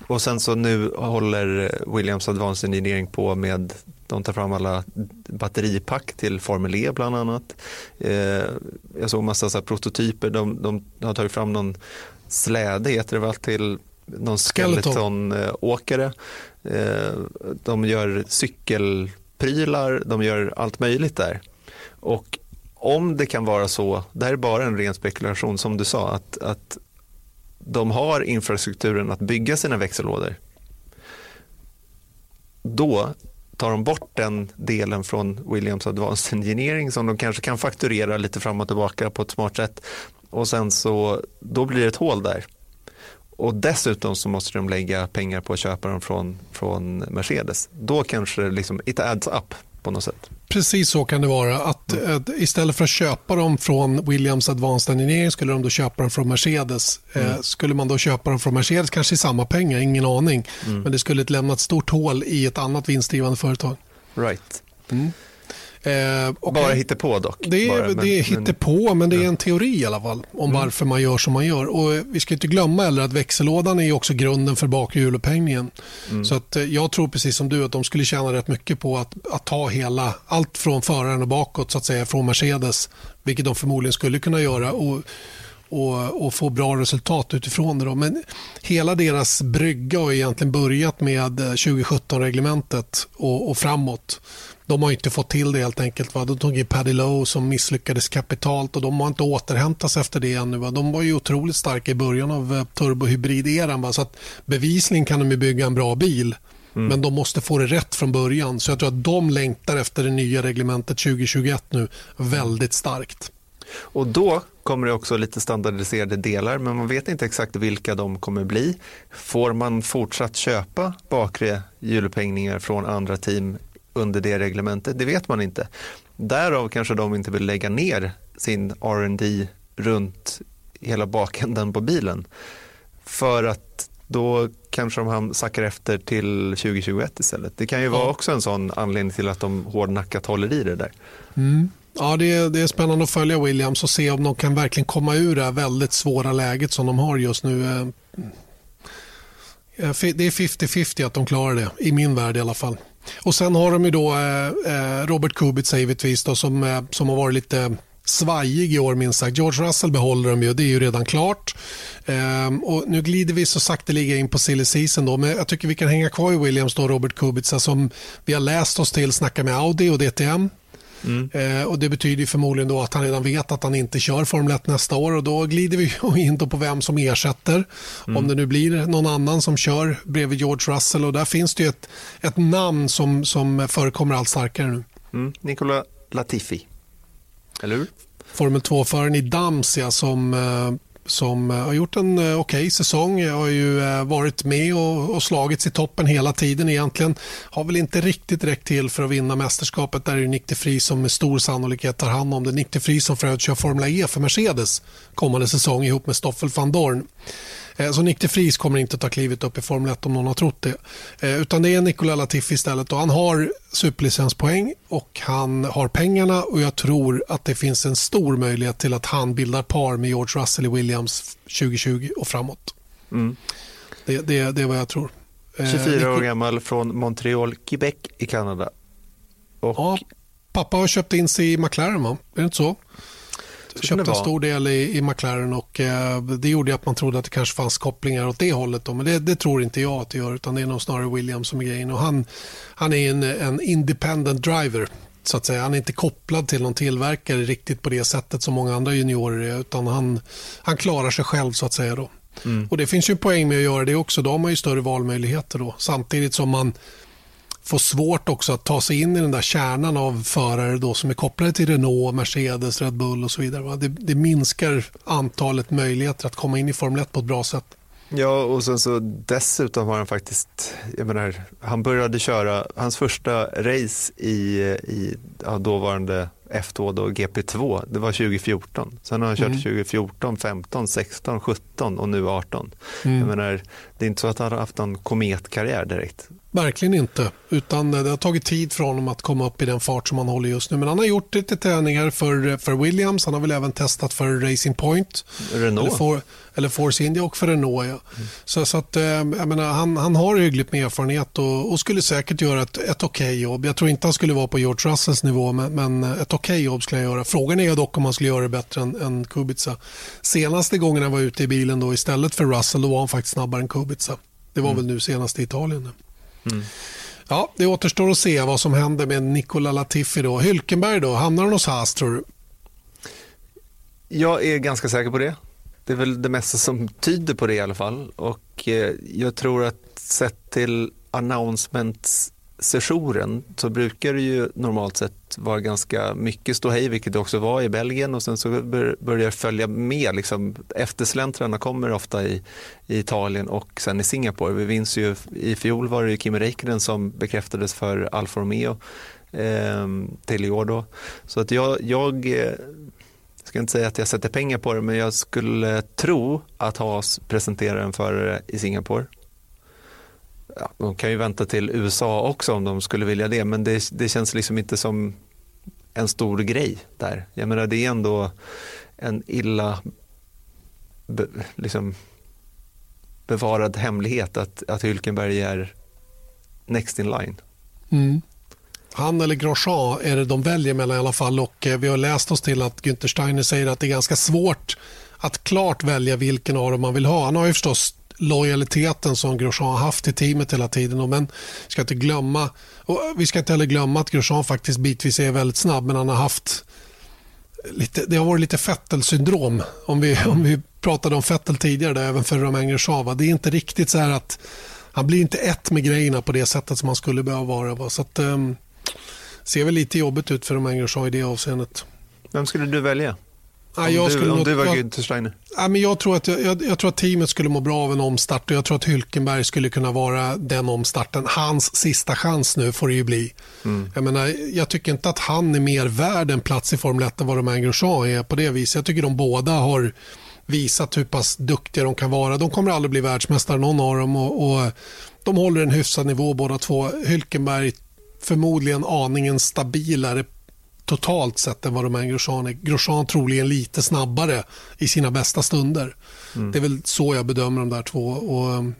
Och sen så nu håller Williams Advanced Engineering på med, de tar fram alla batteripack till Formel E bland annat. Eh, jag såg massa så prototyper, de, de har tagit fram någon släde heter det väl till någon skeletonåkare. Eh, de gör cykelprylar, de gör allt möjligt där. Och om det kan vara så, det här är bara en ren spekulation som du sa, att, att de har infrastrukturen att bygga sina växellådor. Då tar de bort den delen från Williams Advanced Engineering som de kanske kan fakturera lite fram och tillbaka på ett smart sätt och sen så då blir det ett hål där. Och dessutom så måste de lägga pengar på att köpa dem från, från Mercedes. Då kanske det liksom, it adds up på något sätt. Precis så kan det vara. Att, mm. att, istället för att köpa dem från Williams Advanced Engineering skulle de då köpa dem från Mercedes. Eh, mm. Eh, skulle man då köpa dem från Mercedes, kanske i samma pengar, ingen aning. Mm. Men det skulle lämna ett stort hål i ett annat vinstdrivande företag. Right. Mm. Eh. Bara hittepå dock? Det är, bara, men, det är hittepå, men det är en teori i alla fall om mm. varför man gör som man gör. Och Vi ska inte glömma heller att växellådan är också grunden för bakhjulupphängningen. Mm. Så att, eh, jag tror precis som du att de skulle tjäna rätt mycket på att, att ta hela, allt från föraren och bakåt så att säga från Mercedes, vilket de förmodligen skulle kunna göra. Och, och, och, få bra resultat utifrån det. Då. Men hela deras brygga har egentligen börjat med 2017-reglementet eh, och, och, framåt. De har inte fått till det helt enkelt. Va? De tog in Paddy Lowe som misslyckades kapitalt och de har inte återhämtat sig efter det ännu. Va? De var ju otroligt starka i början av uh, turbohybrid-eran. Så att bevisligen kan de bygga en bra bil. Mm. Men de måste få det rätt från början. Så jag tror att de längtar efter det nya reglementet 2021 nu väldigt starkt. Och då kommer det också lite standardiserade delar, men man vet inte exakt vilka de kommer bli. Får man fortsatt köpa bakre hjulupphängningar från andra team under det reglementet? Det vet man inte. Därav kanske de inte vill lägga ner sin R&D runt hela bakändan på bilen. För att då kanske de sackar efter till 2021 istället. Det kan ju vara också en sån anledning till att de hårdnackat håller i det där. Mm. Ja, det är, det är spännande att följa Williams och se om de kan verkligen komma ur det här väldigt svåra läget som de har just nu. Eh, eh, det är 50-50 att de klarar det, i min värld i alla fall. Och Sen har de ju då eh, Robert Kubica givetvis då, som, som har varit lite svajig i år minst sagt. George Russell behåller de ju, det är ju redan klart. Ehm, och nu glider vi så sakteliga in på silly season då, men jag tycker vi kan hänga kvar i Williams då, Robert Kubica som vi har läst oss till snacka med Audi och DTM. Mm. Eh, och Det betyder förmodligen då att han redan vet att han inte kör Formel 1 nästa år och då glider vi in på vem som ersätter. Mm. Om det nu blir någon annan som kör bredvid George Russell och där finns det ett, ett namn som, som förekommer allt starkare nu. Mm. Nicola Latifi, eller hur? Formel 2-föraren i Damsia som eh, som eh, har gjort en eh, okej okay säsong. Jag har ju eh, varit med och, och slagits i toppen hela tiden egentligen. Har väl inte riktigt räckt till för att vinna mästerskapet. Där är det Nick de Vries som med stor sannolikhet tar hand om det. Nick de Vries som för övrigt kör Formula E för Mercedes kommande säsong ihop med Stoffel van Dorn. Eh, så Nick de Vries kommer inte ta klivet upp i Formel 1 om någon har trott det. Eh, utan det är Nicola Latifi istället. Och han har superlicenspoäng och han har pengarna och jag tror att det finns en stor möjlighet till att han bildar par med George Russell i Williams 2020 och framåt. Mm. Det, det, det är vad jag tror. 24 eh, år gammal från Montreal, Quebec i Kanada. Och... Ja, pappa har köpt in sig i McLaren, va? Är det inte så? Köpte en stor del i, i McLaren och eh, det gjorde att man trodde att det kanske fanns kopplingar åt det hållet. Då. Men det, det, tror inte jag att det gör utan det är nog snarare Williams som är grejen. Och han, han är en, en independent driver så att säga. Han är inte kopplad till någon tillverkare riktigt på det sättet som många andra juniorer är utan han, han klarar sig själv så att säga. Då. Mm. Och Det finns ju en poäng med att göra det också. Då har man ju större valmöjligheter då. Samtidigt som man får svårt också att ta sig in i den där kärnan av förare då som är kopplade till Renault, Mercedes, Red Bull och så vidare. Det, det minskar antalet möjligheter att komma in i Formel 1 på ett bra sätt. Ja, och sen så dessutom har han faktiskt, jag menar, han började köra, hans första race i, i ja, dåvarande F2 då, GP2, det var 2014. Sen har han kört mm. 2014, 15, 16, 17 och nu 18. Mm. Jag menar, det är inte så att han har haft en kometkarriär direkt. Verkligen inte. Utan det har tagit tid för honom att komma upp i den fart som han håller just nu. Men han har gjort lite träningar för, för Williams. Han har väl även testat för Racing Point. Renault. Eller, for, eller Force India och för Renault. Ja. Mm. Så, så att, eh, jag menar, han, han har hyggligt med erfarenhet och, och skulle säkert göra ett, ett okej okay jobb. Jag tror inte han skulle vara på George Russells nivå, men, men ett okej okay jobb skulle han göra. Frågan är dock om han skulle göra det bättre än, än Kubica. Senaste gången han var ute i bilen då, istället för Russell, då var han faktiskt snabbare än Kubica. Det var mm. väl nu senast i Italien. Mm. Ja, det återstår att se vad som händer med Nicola Latifi. Då. Hylkenberg, då, hamnar han hos Haas tror du? Jag är ganska säker på det. Det är väl det mesta som tyder på det i alla fall. Och eh, jag tror att sett till announcements sessionen så brukar det ju normalt sett vara ganska mycket ståhej, vilket det också var i Belgien och sen så börjar det följa med. Liksom, eftersläntrarna kommer ofta i, i Italien och sen i Singapore. Vi minns ju, i fjol var det ju Kimi Räikkönen som bekräftades för Alfa Romeo eh, till i år då. Så att jag, jag eh, ska inte säga att jag sätter pengar på det, men jag skulle tro att Haas presenterar en förare i Singapore ja, de kan ju vänta till USA också om de skulle vilja det, men det, det känns liksom inte som en stor grej där. Jag menar det är ändå en illa be, liksom, bevarad hemlighet att, att Hylkenberg är next in line. Mm. Han eller Grosjean är det de väljer mellan i alla fall och eh, vi har läst oss till att Günther Steiner säger att det är ganska svårt att klart välja vilken av dem man vill ha. Han har ju förstås lojaliteten som Grosjean har haft i teamet hela tiden. Men ska inte glömma, och vi ska inte heller glömma att Grosjean faktiskt bitvis är väldigt snabb men han har haft lite, det har varit lite Fettel-syndrom. Om vi, om vi pratade om Fettel tidigare, där, även för Romain Grosjean. Det är inte riktigt så här att han blir inte ett med grejerna på det sättet som han skulle behöva vara. Va? Så att, um, ser väl lite jobbigt ut för Romain Grosjean i det avseendet. Vem skulle du välja? Ja, jag du, om du var jag, Günther Steiner? Ja, men jag, tror att, jag, jag, tror att teamet skulle må bra av en omstart och jag tror att Hylkenberg skulle kunna vara den omstarten. Hans sista chans nu får det ju bli. Mm. Jag, menar, jag tycker inte att han är mer värd en plats i Formel 1 än vad Romain Grosjean är på det viset. Jag tycker de båda har visat hur pass duktiga de kan vara. De kommer aldrig bli världsmästare någon av dem och, och de håller en hyfsad nivå båda två. Hylkenberg förmodligen aningen stabilare totalt sett än vad Romain Grosjean är. Grosjean troligen lite snabbare i sina bästa stunder. Mm. Det är väl så jag bedömer de där två. Och, um,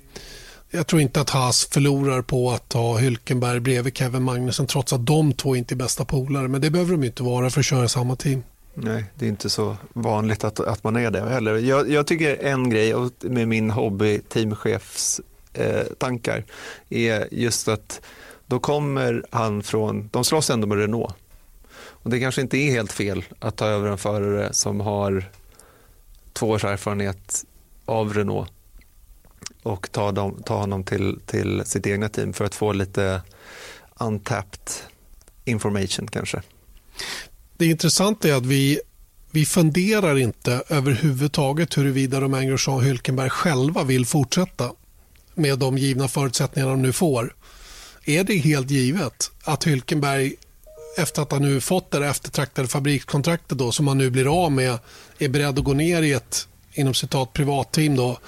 jag tror inte att Haas förlorar på att ha Hylkenberg bredvid Kevin Magnussen trots att de två inte är bästa polare. Men det behöver de inte vara för att köra samma team. Nej, det är inte så vanligt att, att man är det heller. Jag, jag tycker en grej med min hobby teamchefs eh, tankar är just att då kommer han från, de slåss ändå med Renault och det kanske inte är helt fel att ta över en förare som har två års erfarenhet av Renault och ta, dem, ta honom till, till sitt egna team för att få lite untapped information kanske. Det intressanta är att vi, vi funderar inte överhuvudtaget huruvida de Grosjean och Hülkenberg själva vill fortsätta med de givna förutsättningarna de nu får. Är det helt givet att Hülkenberg efter att han nu fått det eftertraktade fabrikskontraktet då, som han nu blir av med är beredd att gå ner i ett inom citat privatteam då,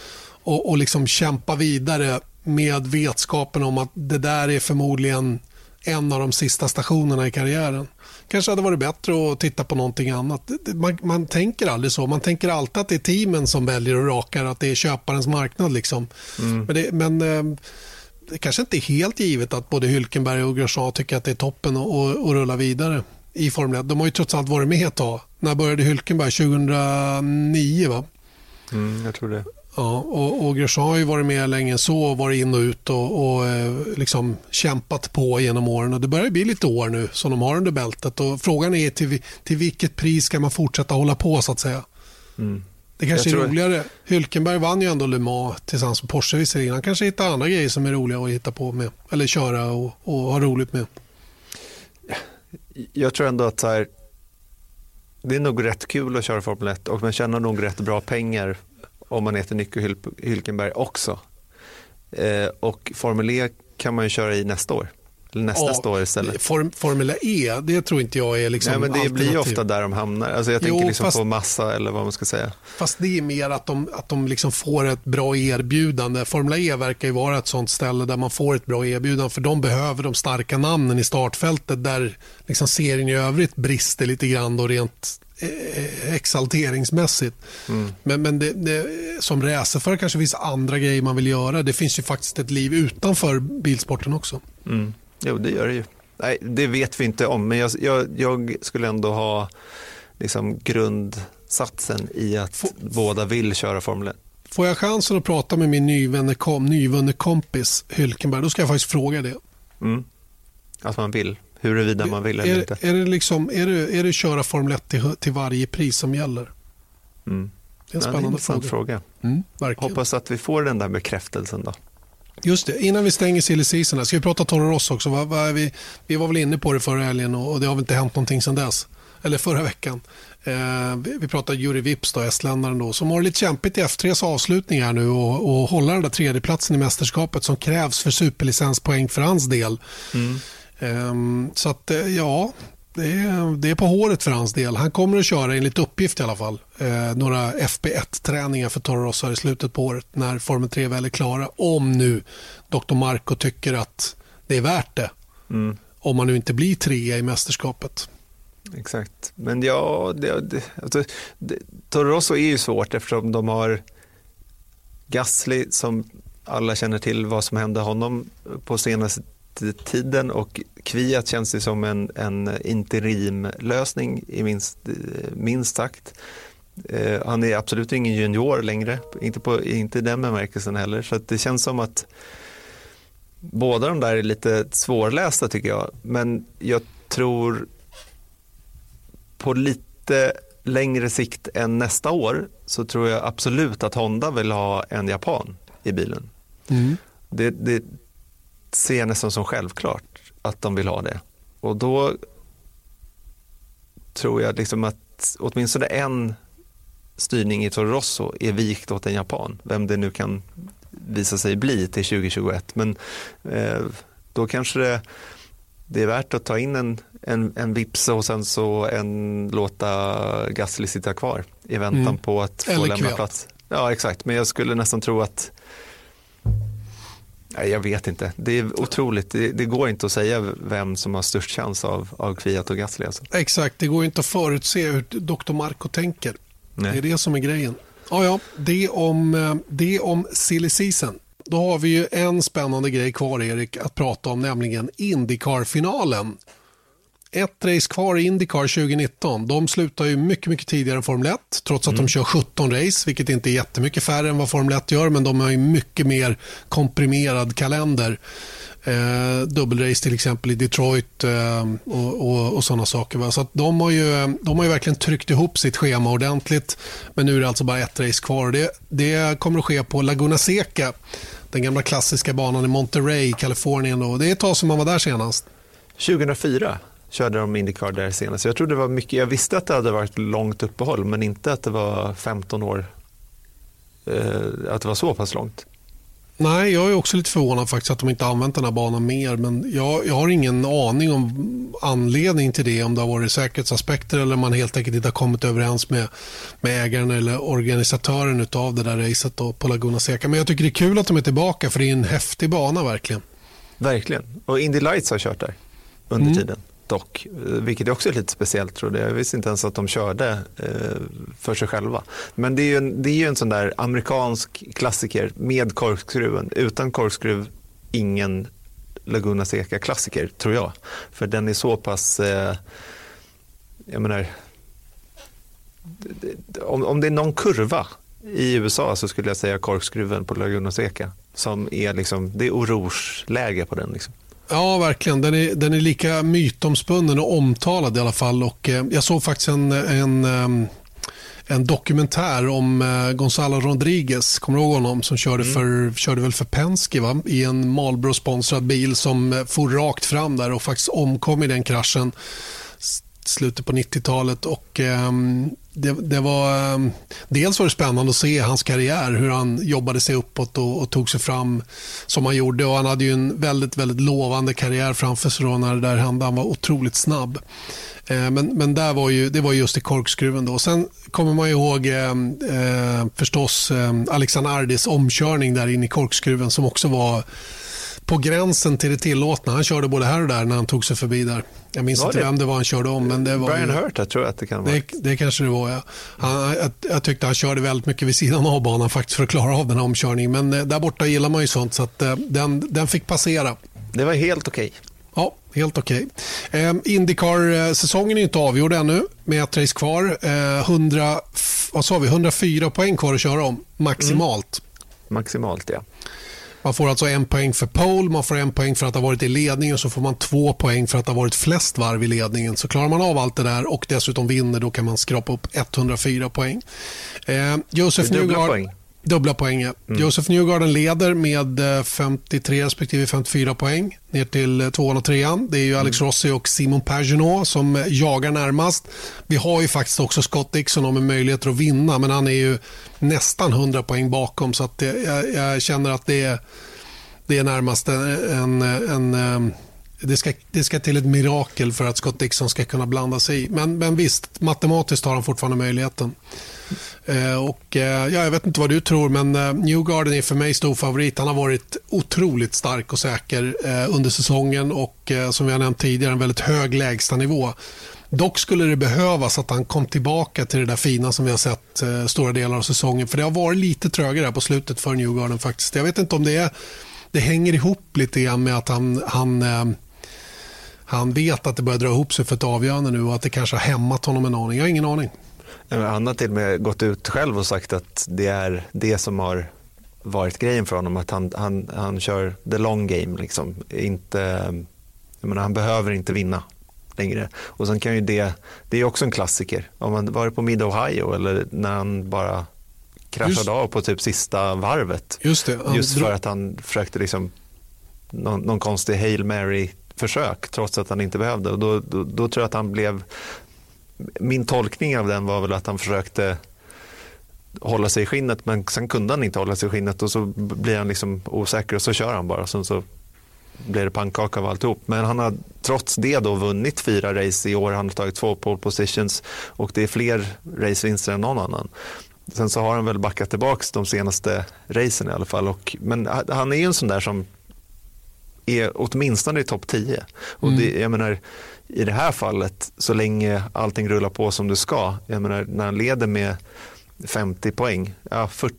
och, och liksom kämpa vidare med vetskapen om att det där är förmodligen en av de sista stationerna i karriären. kanske hade varit bättre att titta på någonting annat. Man, man, tänker aldrig så. Man tänker alltid att det är teamen som väljer och rakar, att det är köparens marknad. Liksom. Mm. Men, det, men eh, det kanske inte är helt givet att både Hylkenberg och Grosjean tycker att det är toppen att rulla vidare i Formel 1. De har ju trots allt varit med ett tag. När började Hylkenberg? 2009 va? Mm, jag tror det. Ja, och, och Grosjean har ju varit med länge så och varit in och ut och, och eh, liksom kämpat på genom åren. Och det börjar bli lite år nu som de har under bältet. Och frågan är till, till vilket pris ska man fortsätta hålla på så att säga. Mm. Det kanske är roligare. Hylkenberg vann ju ändå Le Mans tillsammans med Porsche visserligen. Han kanske hittar andra grejer som är roliga att hitta på med. Eller köra och, och ha roligt med. Jag tror ändå att så här, det är nog rätt kul att köra Formel 1 och man tjänar nog rätt bra pengar om man heter Nico Hylkenberg också. Eh, och Formel E kan man ju köra i nästa år. Eller nästa ja, står istället. Form, Formel E, det tror inte jag är liksom Nej, men Det alternativ. blir ofta där de hamnar. Alltså jag tänker jo, liksom fast, på massa eller vad man ska säga. Fast det är mer att de, att de liksom får ett bra erbjudande. Formel E verkar ju vara ett sånt ställe där man får ett bra erbjudande för de behöver de starka namnen i startfältet där liksom serien i övrigt brister lite grann då rent eh, exalteringsmässigt. Mm. Men, men det, det, som racerförare kanske finns andra grejer man vill göra. Det finns ju faktiskt ett liv utanför bilsporten också. Mm. Jo, det gör det ju. Nej, det vet vi inte om, men jag, jag, jag skulle ändå ha liksom grundsatsen i att F båda vill köra Formel 1. Får jag chansen att prata med min nyvunne, kom, nyvunne kompis Hylkenberg, då ska jag faktiskt fråga det. Mm. Att man vill, huruvida man vill eller är, inte. Är det, liksom, är, det, är det köra Formel 1 till, till varje pris som gäller? Mm. Det är en spännande ja, det är fråga. fråga. Mm, Hoppas att vi får den där bekräftelsen då. Just det, innan vi stänger silly season, ska vi prata Toro Rosso också? Va, va, vi, vi var väl inne på det förra helgen och det har väl inte hänt någonting sedan dess. Eller förra veckan. Eh, vi, vi pratade Juri Vips, då, estländaren, då, som har lite kämpigt i F3s avslutning här nu och, och hålla den där tredjeplatsen i mästerskapet som krävs för superlicenspoäng för hans del. Mm. Eh, så att, eh, ja, det är, det är på håret för hans del. Han kommer att köra, enligt uppgift i alla fall, eh, några FP1-träningar för Toro Rosso i slutet på året när Formel 3 väl är klara. Om nu Dr. Marco tycker att det är värt det. Mm. Om man nu inte blir trea i mästerskapet. Exakt, men ja, det, det, alltså, det, Toro Rosso är ju svårt eftersom de har Gasly som alla känner till vad som hände honom på senaste tiden och Kviat känns det som en, en interimlösning i minst, minst sagt. Eh, han är absolut ingen junior längre, inte, på, inte i den bemärkelsen heller. Så det känns som att båda de där är lite svårlästa tycker jag. Men jag tror på lite längre sikt än nästa år så tror jag absolut att Honda vill ha en japan i bilen. Mm. Det, det ser jag nästan som självklart att de vill ha det. Och då tror jag liksom att åtminstone en styrning i Toro Rosso är vikt åt en japan. Vem det nu kan visa sig bli till 2021. Men eh, då kanske det, det, är värt att ta in en, en, en vips och sen så en, låta Gasly sitta kvar i väntan mm. på att få Eller lämna kväll. plats. Ja, exakt. Men jag skulle nästan tro att jag vet inte. Det är otroligt. Det, det, går inte att säga vem som har störst chans av, av Kviat och Gasly. Alltså. Exakt, det går inte att förutse hur Dr. Marco tänker. Nej. Det är det som är grejen. Ja, ja, det om, eh, det om silly season. Då har vi ju en spännande grej kvar, Erik, att prata om, nämligen Indycar-finalen. Ett race kvar i Indycar 2019. De slutar ju mycket, mycket tidigare än Formel 1, trots att mm. de kör 17 race, vilket inte är jättemycket färre än vad Formel 1 gör, men de har ju mycket mer komprimerad kalender eh, dubbelrace till exempel i Detroit eh, och, och, och sådana saker. Va? Så de, har ju, de har ju verkligen tryckt ihop sitt schema ordentligt. Men nu är det alltså bara ett race kvar. Det, det kommer att ske på Laguna Seca, den gamla klassiska banan i Monterey, Kalifornien. Då. Det är ett tag sedan man var där senast. 2004 körde de Indycar där senast. Jag trodde det var mycket, jag visste att det hade varit långt uppehåll men inte att det var 15 år, eh, att det var så pass långt. Nej, jag är också lite förvånad faktiskt att de inte använt den här banan mer. Men jag, jag har ingen aning om anledning till det. Om det har varit säkerhetsaspekter eller man helt enkelt inte har kommit överens med, med ägaren eller organisatören av det där racet då, på Laguna Seca. Men jag tycker det är kul att de är tillbaka för det är en häftig bana verkligen. Verkligen. Och Indy Lights har kört där under mm. tiden dock, eh, vilket också är lite speciellt tror jag. Jag visste inte ens att de körde eh, för sig själva. Men det är ju en, det är ju en sån där amerikansk klassiker med korkskruven. Utan korkskruv, ingen Laguna Seca-klassiker, tror jag. För den är så pass, eh, jag menar, om, om det är någon kurva i USA så skulle jag säga korkskruven på Laguna Seca. Som är liksom, det är oroge-läge på den. Liksom. Ja, verkligen. Den är, den är lika mytomspunnen och omtalad i alla fall. Och, eh, jag såg faktiskt en, en, ehm, en dokumentär om eh, Gonzalo Rodriguez, kommer du ihåg honom? Som körde, mm. för, körde väl för Penske va? i en Marlboro-sponsrad bil som eh, for rakt fram där och faktiskt omkom i den kraschen slutet på 90-talet. och um, det, det, var, ehm, dels var det spännande att se hans karriär, hur han jobbade sig uppåt och, och, tog sig fram som han gjorde. och Han hade ju en väldigt, väldigt lovande karriär framför sig när det där hände. Han var otroligt snabb. Eh, men, men där var ju, det var just i korkskruven. Då. Sen kommer man ihåg eh, eh, förstås ehm, Alexander Ardis omkörning där in i korkskruven som också var på gränsen till det tillåtna. Han körde både här och där när han tog sig förbi där. Jag minns inte vem det var han körde om. Men det var Brian Hurt, jag tror att det kan vara. Det, det kanske det var, ja. Han, jag, jag, tyckte han körde väldigt mycket vid sidan av banan faktiskt för att klara av den här omkörningen. Men eh, där borta gillar man ju sånt, så att, eh, den, den fick passera. Det var helt okej. Okay. Ja, helt okej. Okay. Eh, Indycar-säsongen är inte avgjord ännu med ett race kvar. Eh, 100, vad sa vi, 104 poäng kvar att köra om, maximalt. Mm. Maximalt, ja. Man får alltså en poäng för pole, man får en poäng för att ha varit i ledningen så får man två poäng för att ha varit flest varv i ledningen. Så klarar man av allt det där och dessutom vinner då kan man skrapa upp 104 poäng. Eh, Josef poäng. Dubbla poäng, mm. Josef Newgarden leder med 53 eh, respektive 54 poäng ner till eh, tvåan och trean. Det är ju Alex mm. Rossi och Simon Pagenaud som eh, jagar närmast. Vi har ju faktiskt också Scott Dixon med möjligheter att vinna men han är ju nästan 100 poäng bakom så att det, jag, jag, känner att det är, det är närmast en, en, en det ska, det ska till ett mirakel för att Scott Dixon ska kunna blanda sig i. Men, men visst, matematiskt har han fortfarande möjligheten. Eh, och, eh, ja, jag vet inte vad du tror, men eh, Newgarden är för mig stor favorit. Han har varit otroligt stark och säker under säsongen och som vi har nämnt tidigare en väldigt hög lägstanivå. Dock skulle det behövas att han kom tillbaka till det där fina som vi har sett stora delar av säsongen. För det har varit lite trögare på slutet för Newgarden faktiskt. Jag vet inte om det är det hänger ihop lite grann med att han, han, han vet att det börjar dra ihop sig för ett avgörande nu och att det kanske har hämmat honom en aning. Jag har ingen aning. Han har till och med gått ut själv och sagt att det är det som har varit grejen för honom. Att han, han, han kör the long game. Liksom. Inte, menar, han behöver inte vinna längre. Och sen kan ju det, det är också en klassiker. Om man varit på Mid Ohio eller när han bara kraschade Just. av på typ sista varvet. Just, det. Just för att han försökte liksom någon, någon konstig Hail Mary-försök trots att han inte behövde. Och då, då, då, tror jag att han blev... Min tolkning av den var väl att han försökte hålla sig i skinnet men sen kunde han inte hålla sig i skinnet och så blir han liksom osäker och så kör han bara. Sen så blir det pannkaka av alltihop. Men han har trots det då vunnit fyra race i år. Han har tagit två pole positions och det är fler racevinster än någon annan. Sen så har han väl backat tillbaka de senaste racen i alla fall. Och, men han är ju en sån där som är åtminstone i topp 10. Och det, mm. jag menar, I det här fallet, så länge allting rullar på som det ska, jag menar, när han leder med 50 poäng, ja 40.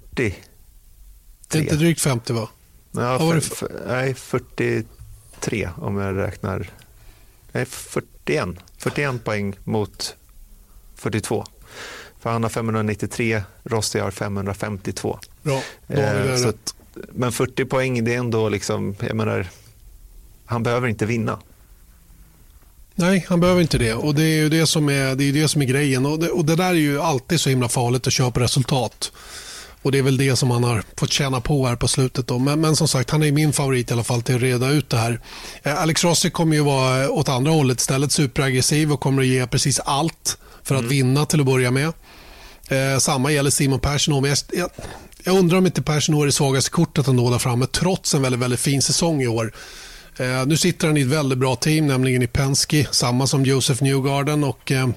Det är inte drygt 50 va? Ja, för, för, nej, 43 om jag räknar. Nej, 41. 41 poäng mot 42. För han har 593, Rossi har 552. Bra, eh, så att, men 40 poäng, det är ändå liksom, jag menar, han behöver inte vinna. Nej, han behöver inte det. Och Det är ju det som är, det är, det som är grejen. Och det, och det där är ju alltid så himla farligt att köpa resultat. Och Det är väl det som han har fått känna på här på slutet. Då. Men, men som sagt, han är min favorit i alla fall till att reda ut det här. Eh, Alex Rossi kommer ju vara åt andra hållet istället, superaggressiv och kommer att ge precis allt för att mm. vinna till att börja med. Eh, samma gäller Simon Persson. Jag, jag, jag undrar om inte Persson är det svagaste kortet ändå där framme trots en väldigt, väldigt fin säsong i år. Eh, nu sitter han i ett väldigt bra team, nämligen i Penske, samma som Joseph Newgarden. Och, eh,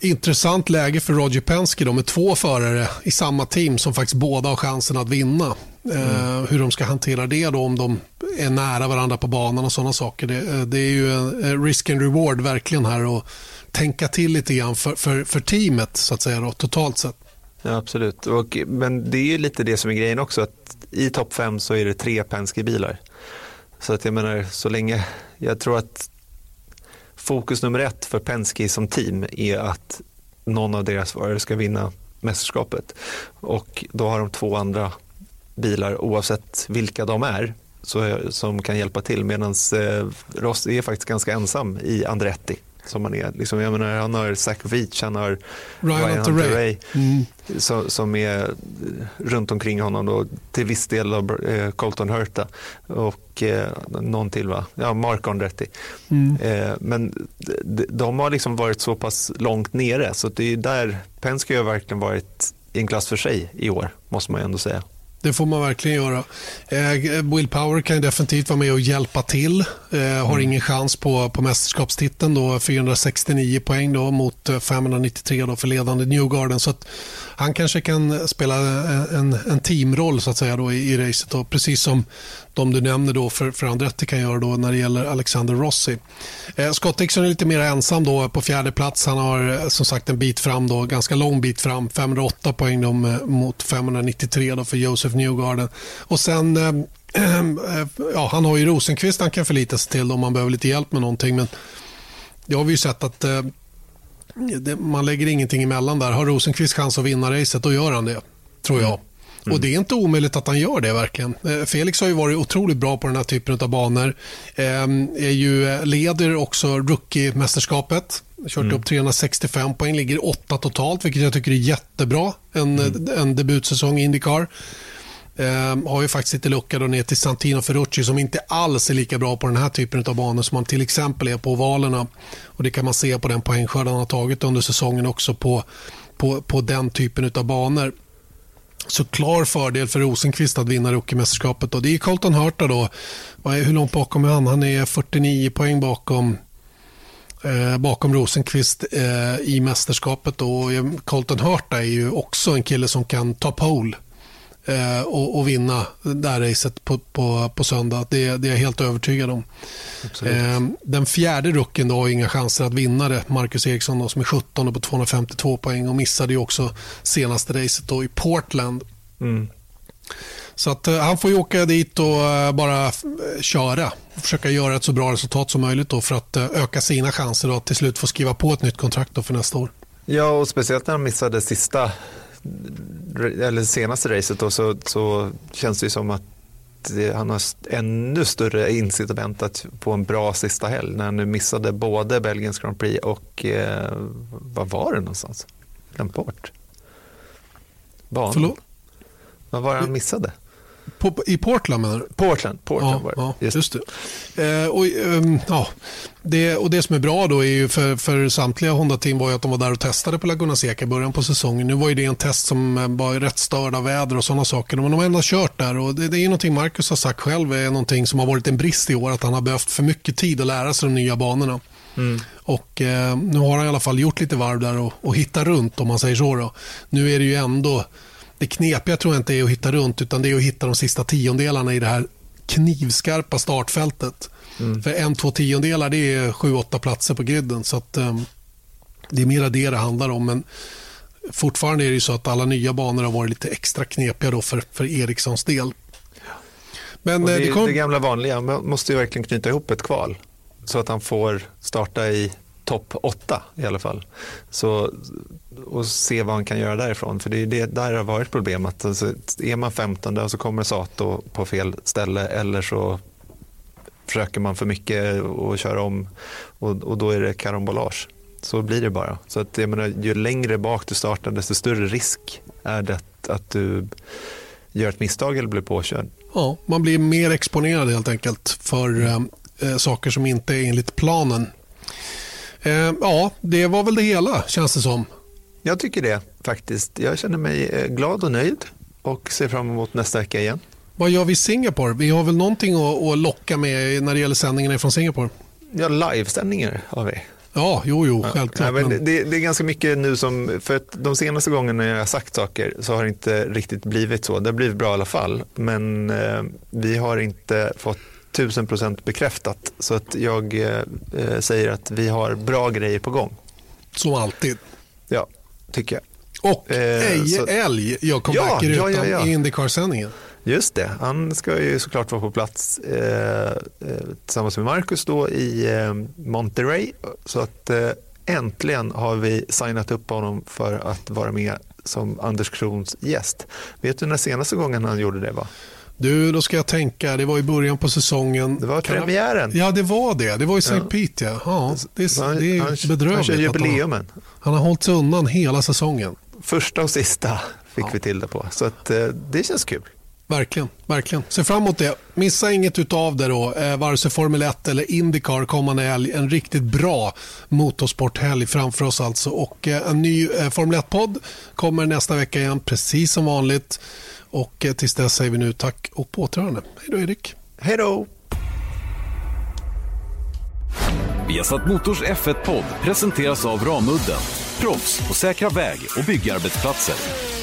intressant läge för Roger Penske då, med två förare i samma team som faktiskt båda har chansen att vinna. Eh, mm. hur de ska hantera det då om de är nära varandra på banan och sådana saker. Det, eh, det är ju en risk and reward verkligen här. Och, tänka till lite grann för, för, för teamet så att säga då, totalt sett. Ja, absolut. Och, men det är ju lite det som är grejen också att i topp fem så är det tre Penske-bilar. Så att jag menar så länge, jag tror att fokus nummer ett för Penske som team är att någon av deras förare ska vinna mästerskapet. Och då har de två andra bilar oavsett vilka de är så, som kan hjälpa till medan eh, Ross är faktiskt ganska ensam i Andretti som han är. Liksom, jag menar, han har Zach Veach, han har Ryan, Ryan Hunter Ray, mm. som, som, är runt omkring honom då, till viss del av eh, Colton Hurta och eh, någon till va? Ja, Mark Andretti. Mm. Eh, men de, de, har liksom varit så pass långt nere så det är där Penske har verkligen varit i en klass för sig i år måste man ändå säga. Det får man verkligen göra. Eh, Will Power kan definitivt vara med och hjälpa till. Eh, har mm. ingen chans på, på mästerskapstiteln. Då, 469 poäng då, mot 593 eh, då för ledande Newgarden. Så han kanske kan spela en, en teamroll så att säga då, i, i racet. Då, precis som de du nämner då för, för Andretti kan göra då när det gäller Alexander Rossi. Eh, Scott Dixon är lite mer ensam då på fjärde plats. Han har eh, som sagt en bit fram, då, ganska lång bit fram. 508 poäng då, eh, mot 593 då för Joseph Newgarden. Och sen eh, eh, ja, han har ju Rosenqvist han kan förlita sig till om han behöver lite hjälp med någonting. Men det har vi ju sett att eh, det, man lägger ingenting emellan där. Har Rosenqvist chans att vinna racet, då gör han det. Tror jag. Mm. Och Det är inte omöjligt att han gör det verkligen. Eh, Felix har ju varit otroligt bra på den här typen av banor. Ehm, är ju, leder också rookie-mästerskapet. Kört mm. upp 365 poäng, ligger åtta totalt, vilket jag tycker är jättebra. En, mm. en debutsäsong i Indycar. Eh, har ju faktiskt lite lucka då ner till Santino Ferrucci som inte alls är lika bra på den här typen av banor som han till exempel är på ovalerna. Och Det kan man se på den poängskörd han har tagit under säsongen också på, på, på den typen av banor. Så klar fördel för Rosenqvist att vinna rookiemästerskapet. Det är Colton Hurta då. Hur långt bakom är han? Han är 49 poäng bakom eh, bakom Rosenqvist eh, i mästerskapet. Då. Colton Hurta är ju också en kille som kan ta pole eh, och, och, vinna det här racet på, på, på söndag. Det, det är jag helt övertygad om. Eh, den fjärde rucken har inga chanser att vinna det. Marcus Eriksson då, som är 17 på 252 poäng och missade ju också senaste racet då i Portland. Mm. Så att, uh, han får ju åka dit och uh, bara uh, köra. Och försöka göra ett så bra resultat som möjligt då för att öka sina chanser att till slut få skriva på ett nytt kontrakt då för nästa år. Ja, och speciellt när han missade sista, eller senaste racet då, så, så känns det ju som att det, han har ännu större incitament att få en bra sista helg när han nu missade både Belgiens Grand Prix och, eh, vad var det någonstans? Glömt bort. Banan. Förlåt? Vad var det han missade? På, I Portland menar du? Portland, Portland ja, var det. Ja, just, just det. Eh, och, um, ja, det. Och det som är bra då är ju för, för samtliga Honda-team var ju att de var där och testade på Laguna Seca i början på säsongen. Nu var ju det en test som eh, var rätt störd av väder och sådana saker. Men de har ändå kört där och det, det är ju någonting Marcus har sagt själv är någonting som har varit en brist i år. Att han har behövt för mycket tid att lära sig de nya banorna. Mm. Och eh, Nu har han i alla fall gjort lite varv där och, och hittat runt om man säger så. Då. Nu är det ju ändå det knepiga tror jag inte är att hitta runt utan det är att hitta de sista tiondelarna i det här knivskarpa startfältet. Mm. För en, två tiondelar det är sju, åtta platser på griden. Så att, um, det är mera det det handlar om. Men fortfarande är det så att alla nya banor har varit lite extra knepiga då för, för Erikssons del. Men, det, eh, det, kom... det gamla vanliga, man måste ju verkligen knyta ihop ett kval så att han får starta i topp åtta i alla fall. Så, och se vad han kan göra därifrån. För det är det där har varit problemet. Alltså, är man 15 och så kommer Sato på fel ställe eller så försöker man för mycket och köra om och, och då är det karambolage. Så blir det bara. Så att, jag menar, ju längre bak du startar desto större risk är det att du gör ett misstag eller blir påkörd. Ja, man blir mer exponerad helt enkelt för eh, eh saker som inte är enligt planen Eh, ja, det var väl det hela känns det som. Jag tycker det faktiskt. Jag känner mig eh, glad och nöjd och ser fram emot nästa vecka igen. Vad gör vi i Singapore? Vi har väl någonting att, locka med när det gäller sändningarna från Singapore? Ja, livesändningar har vi. Ja, jo, jo, självklart. Ja, men det, det, är ganska mycket nu som, för att de senaste gångerna jag har sagt saker så har det inte riktigt blivit så. Det har blivit bra i alla fall, men eh, vi har inte fått tusen procent bekräftat. Så att jag eh, säger att vi har bra grejer på gång. Som alltid. Ja, tycker jag. Och eh, Eje så... Älg gör comeback ja, ja, ja, ja. i Indycar-sändningen. Just det, han ska ju såklart vara på plats eh, eh tillsammans med Marcus då i eh, Monterey. Så att eh, äntligen har vi signat upp honom för att vara med som Anders Krons gäst. Vet du när senaste gången han gjorde det var? Du, då ska jag tänka. Det var i början på säsongen. Det var premiären. Ja, det var det. Det var i St. Ja. Pete. Ja. ja det, är, han, det är bedrövligt. Han jubileumen. Han, han, har hållit sig undan hela säsongen. Första och sista fick ja. vi till det på. Så att, eh, det känns kul. Verkligen, verkligen. Se fram emot det. Missa inget av det då, eh, vare sig Formel 1 eller Indycar kommande helg. En riktigt bra motorsporthelg framför oss alltså. Och eh, en ny eh, Formel 1-podd kommer nästa vecka igen, precis som vanligt. Och eh, tills dess säger vi nu tack och på återhörande. Hej då Erik. Hej då. Viasat Motors F1-podd presenteras av Ramudden. Proffs på säkra väg och byggarbetsplatser.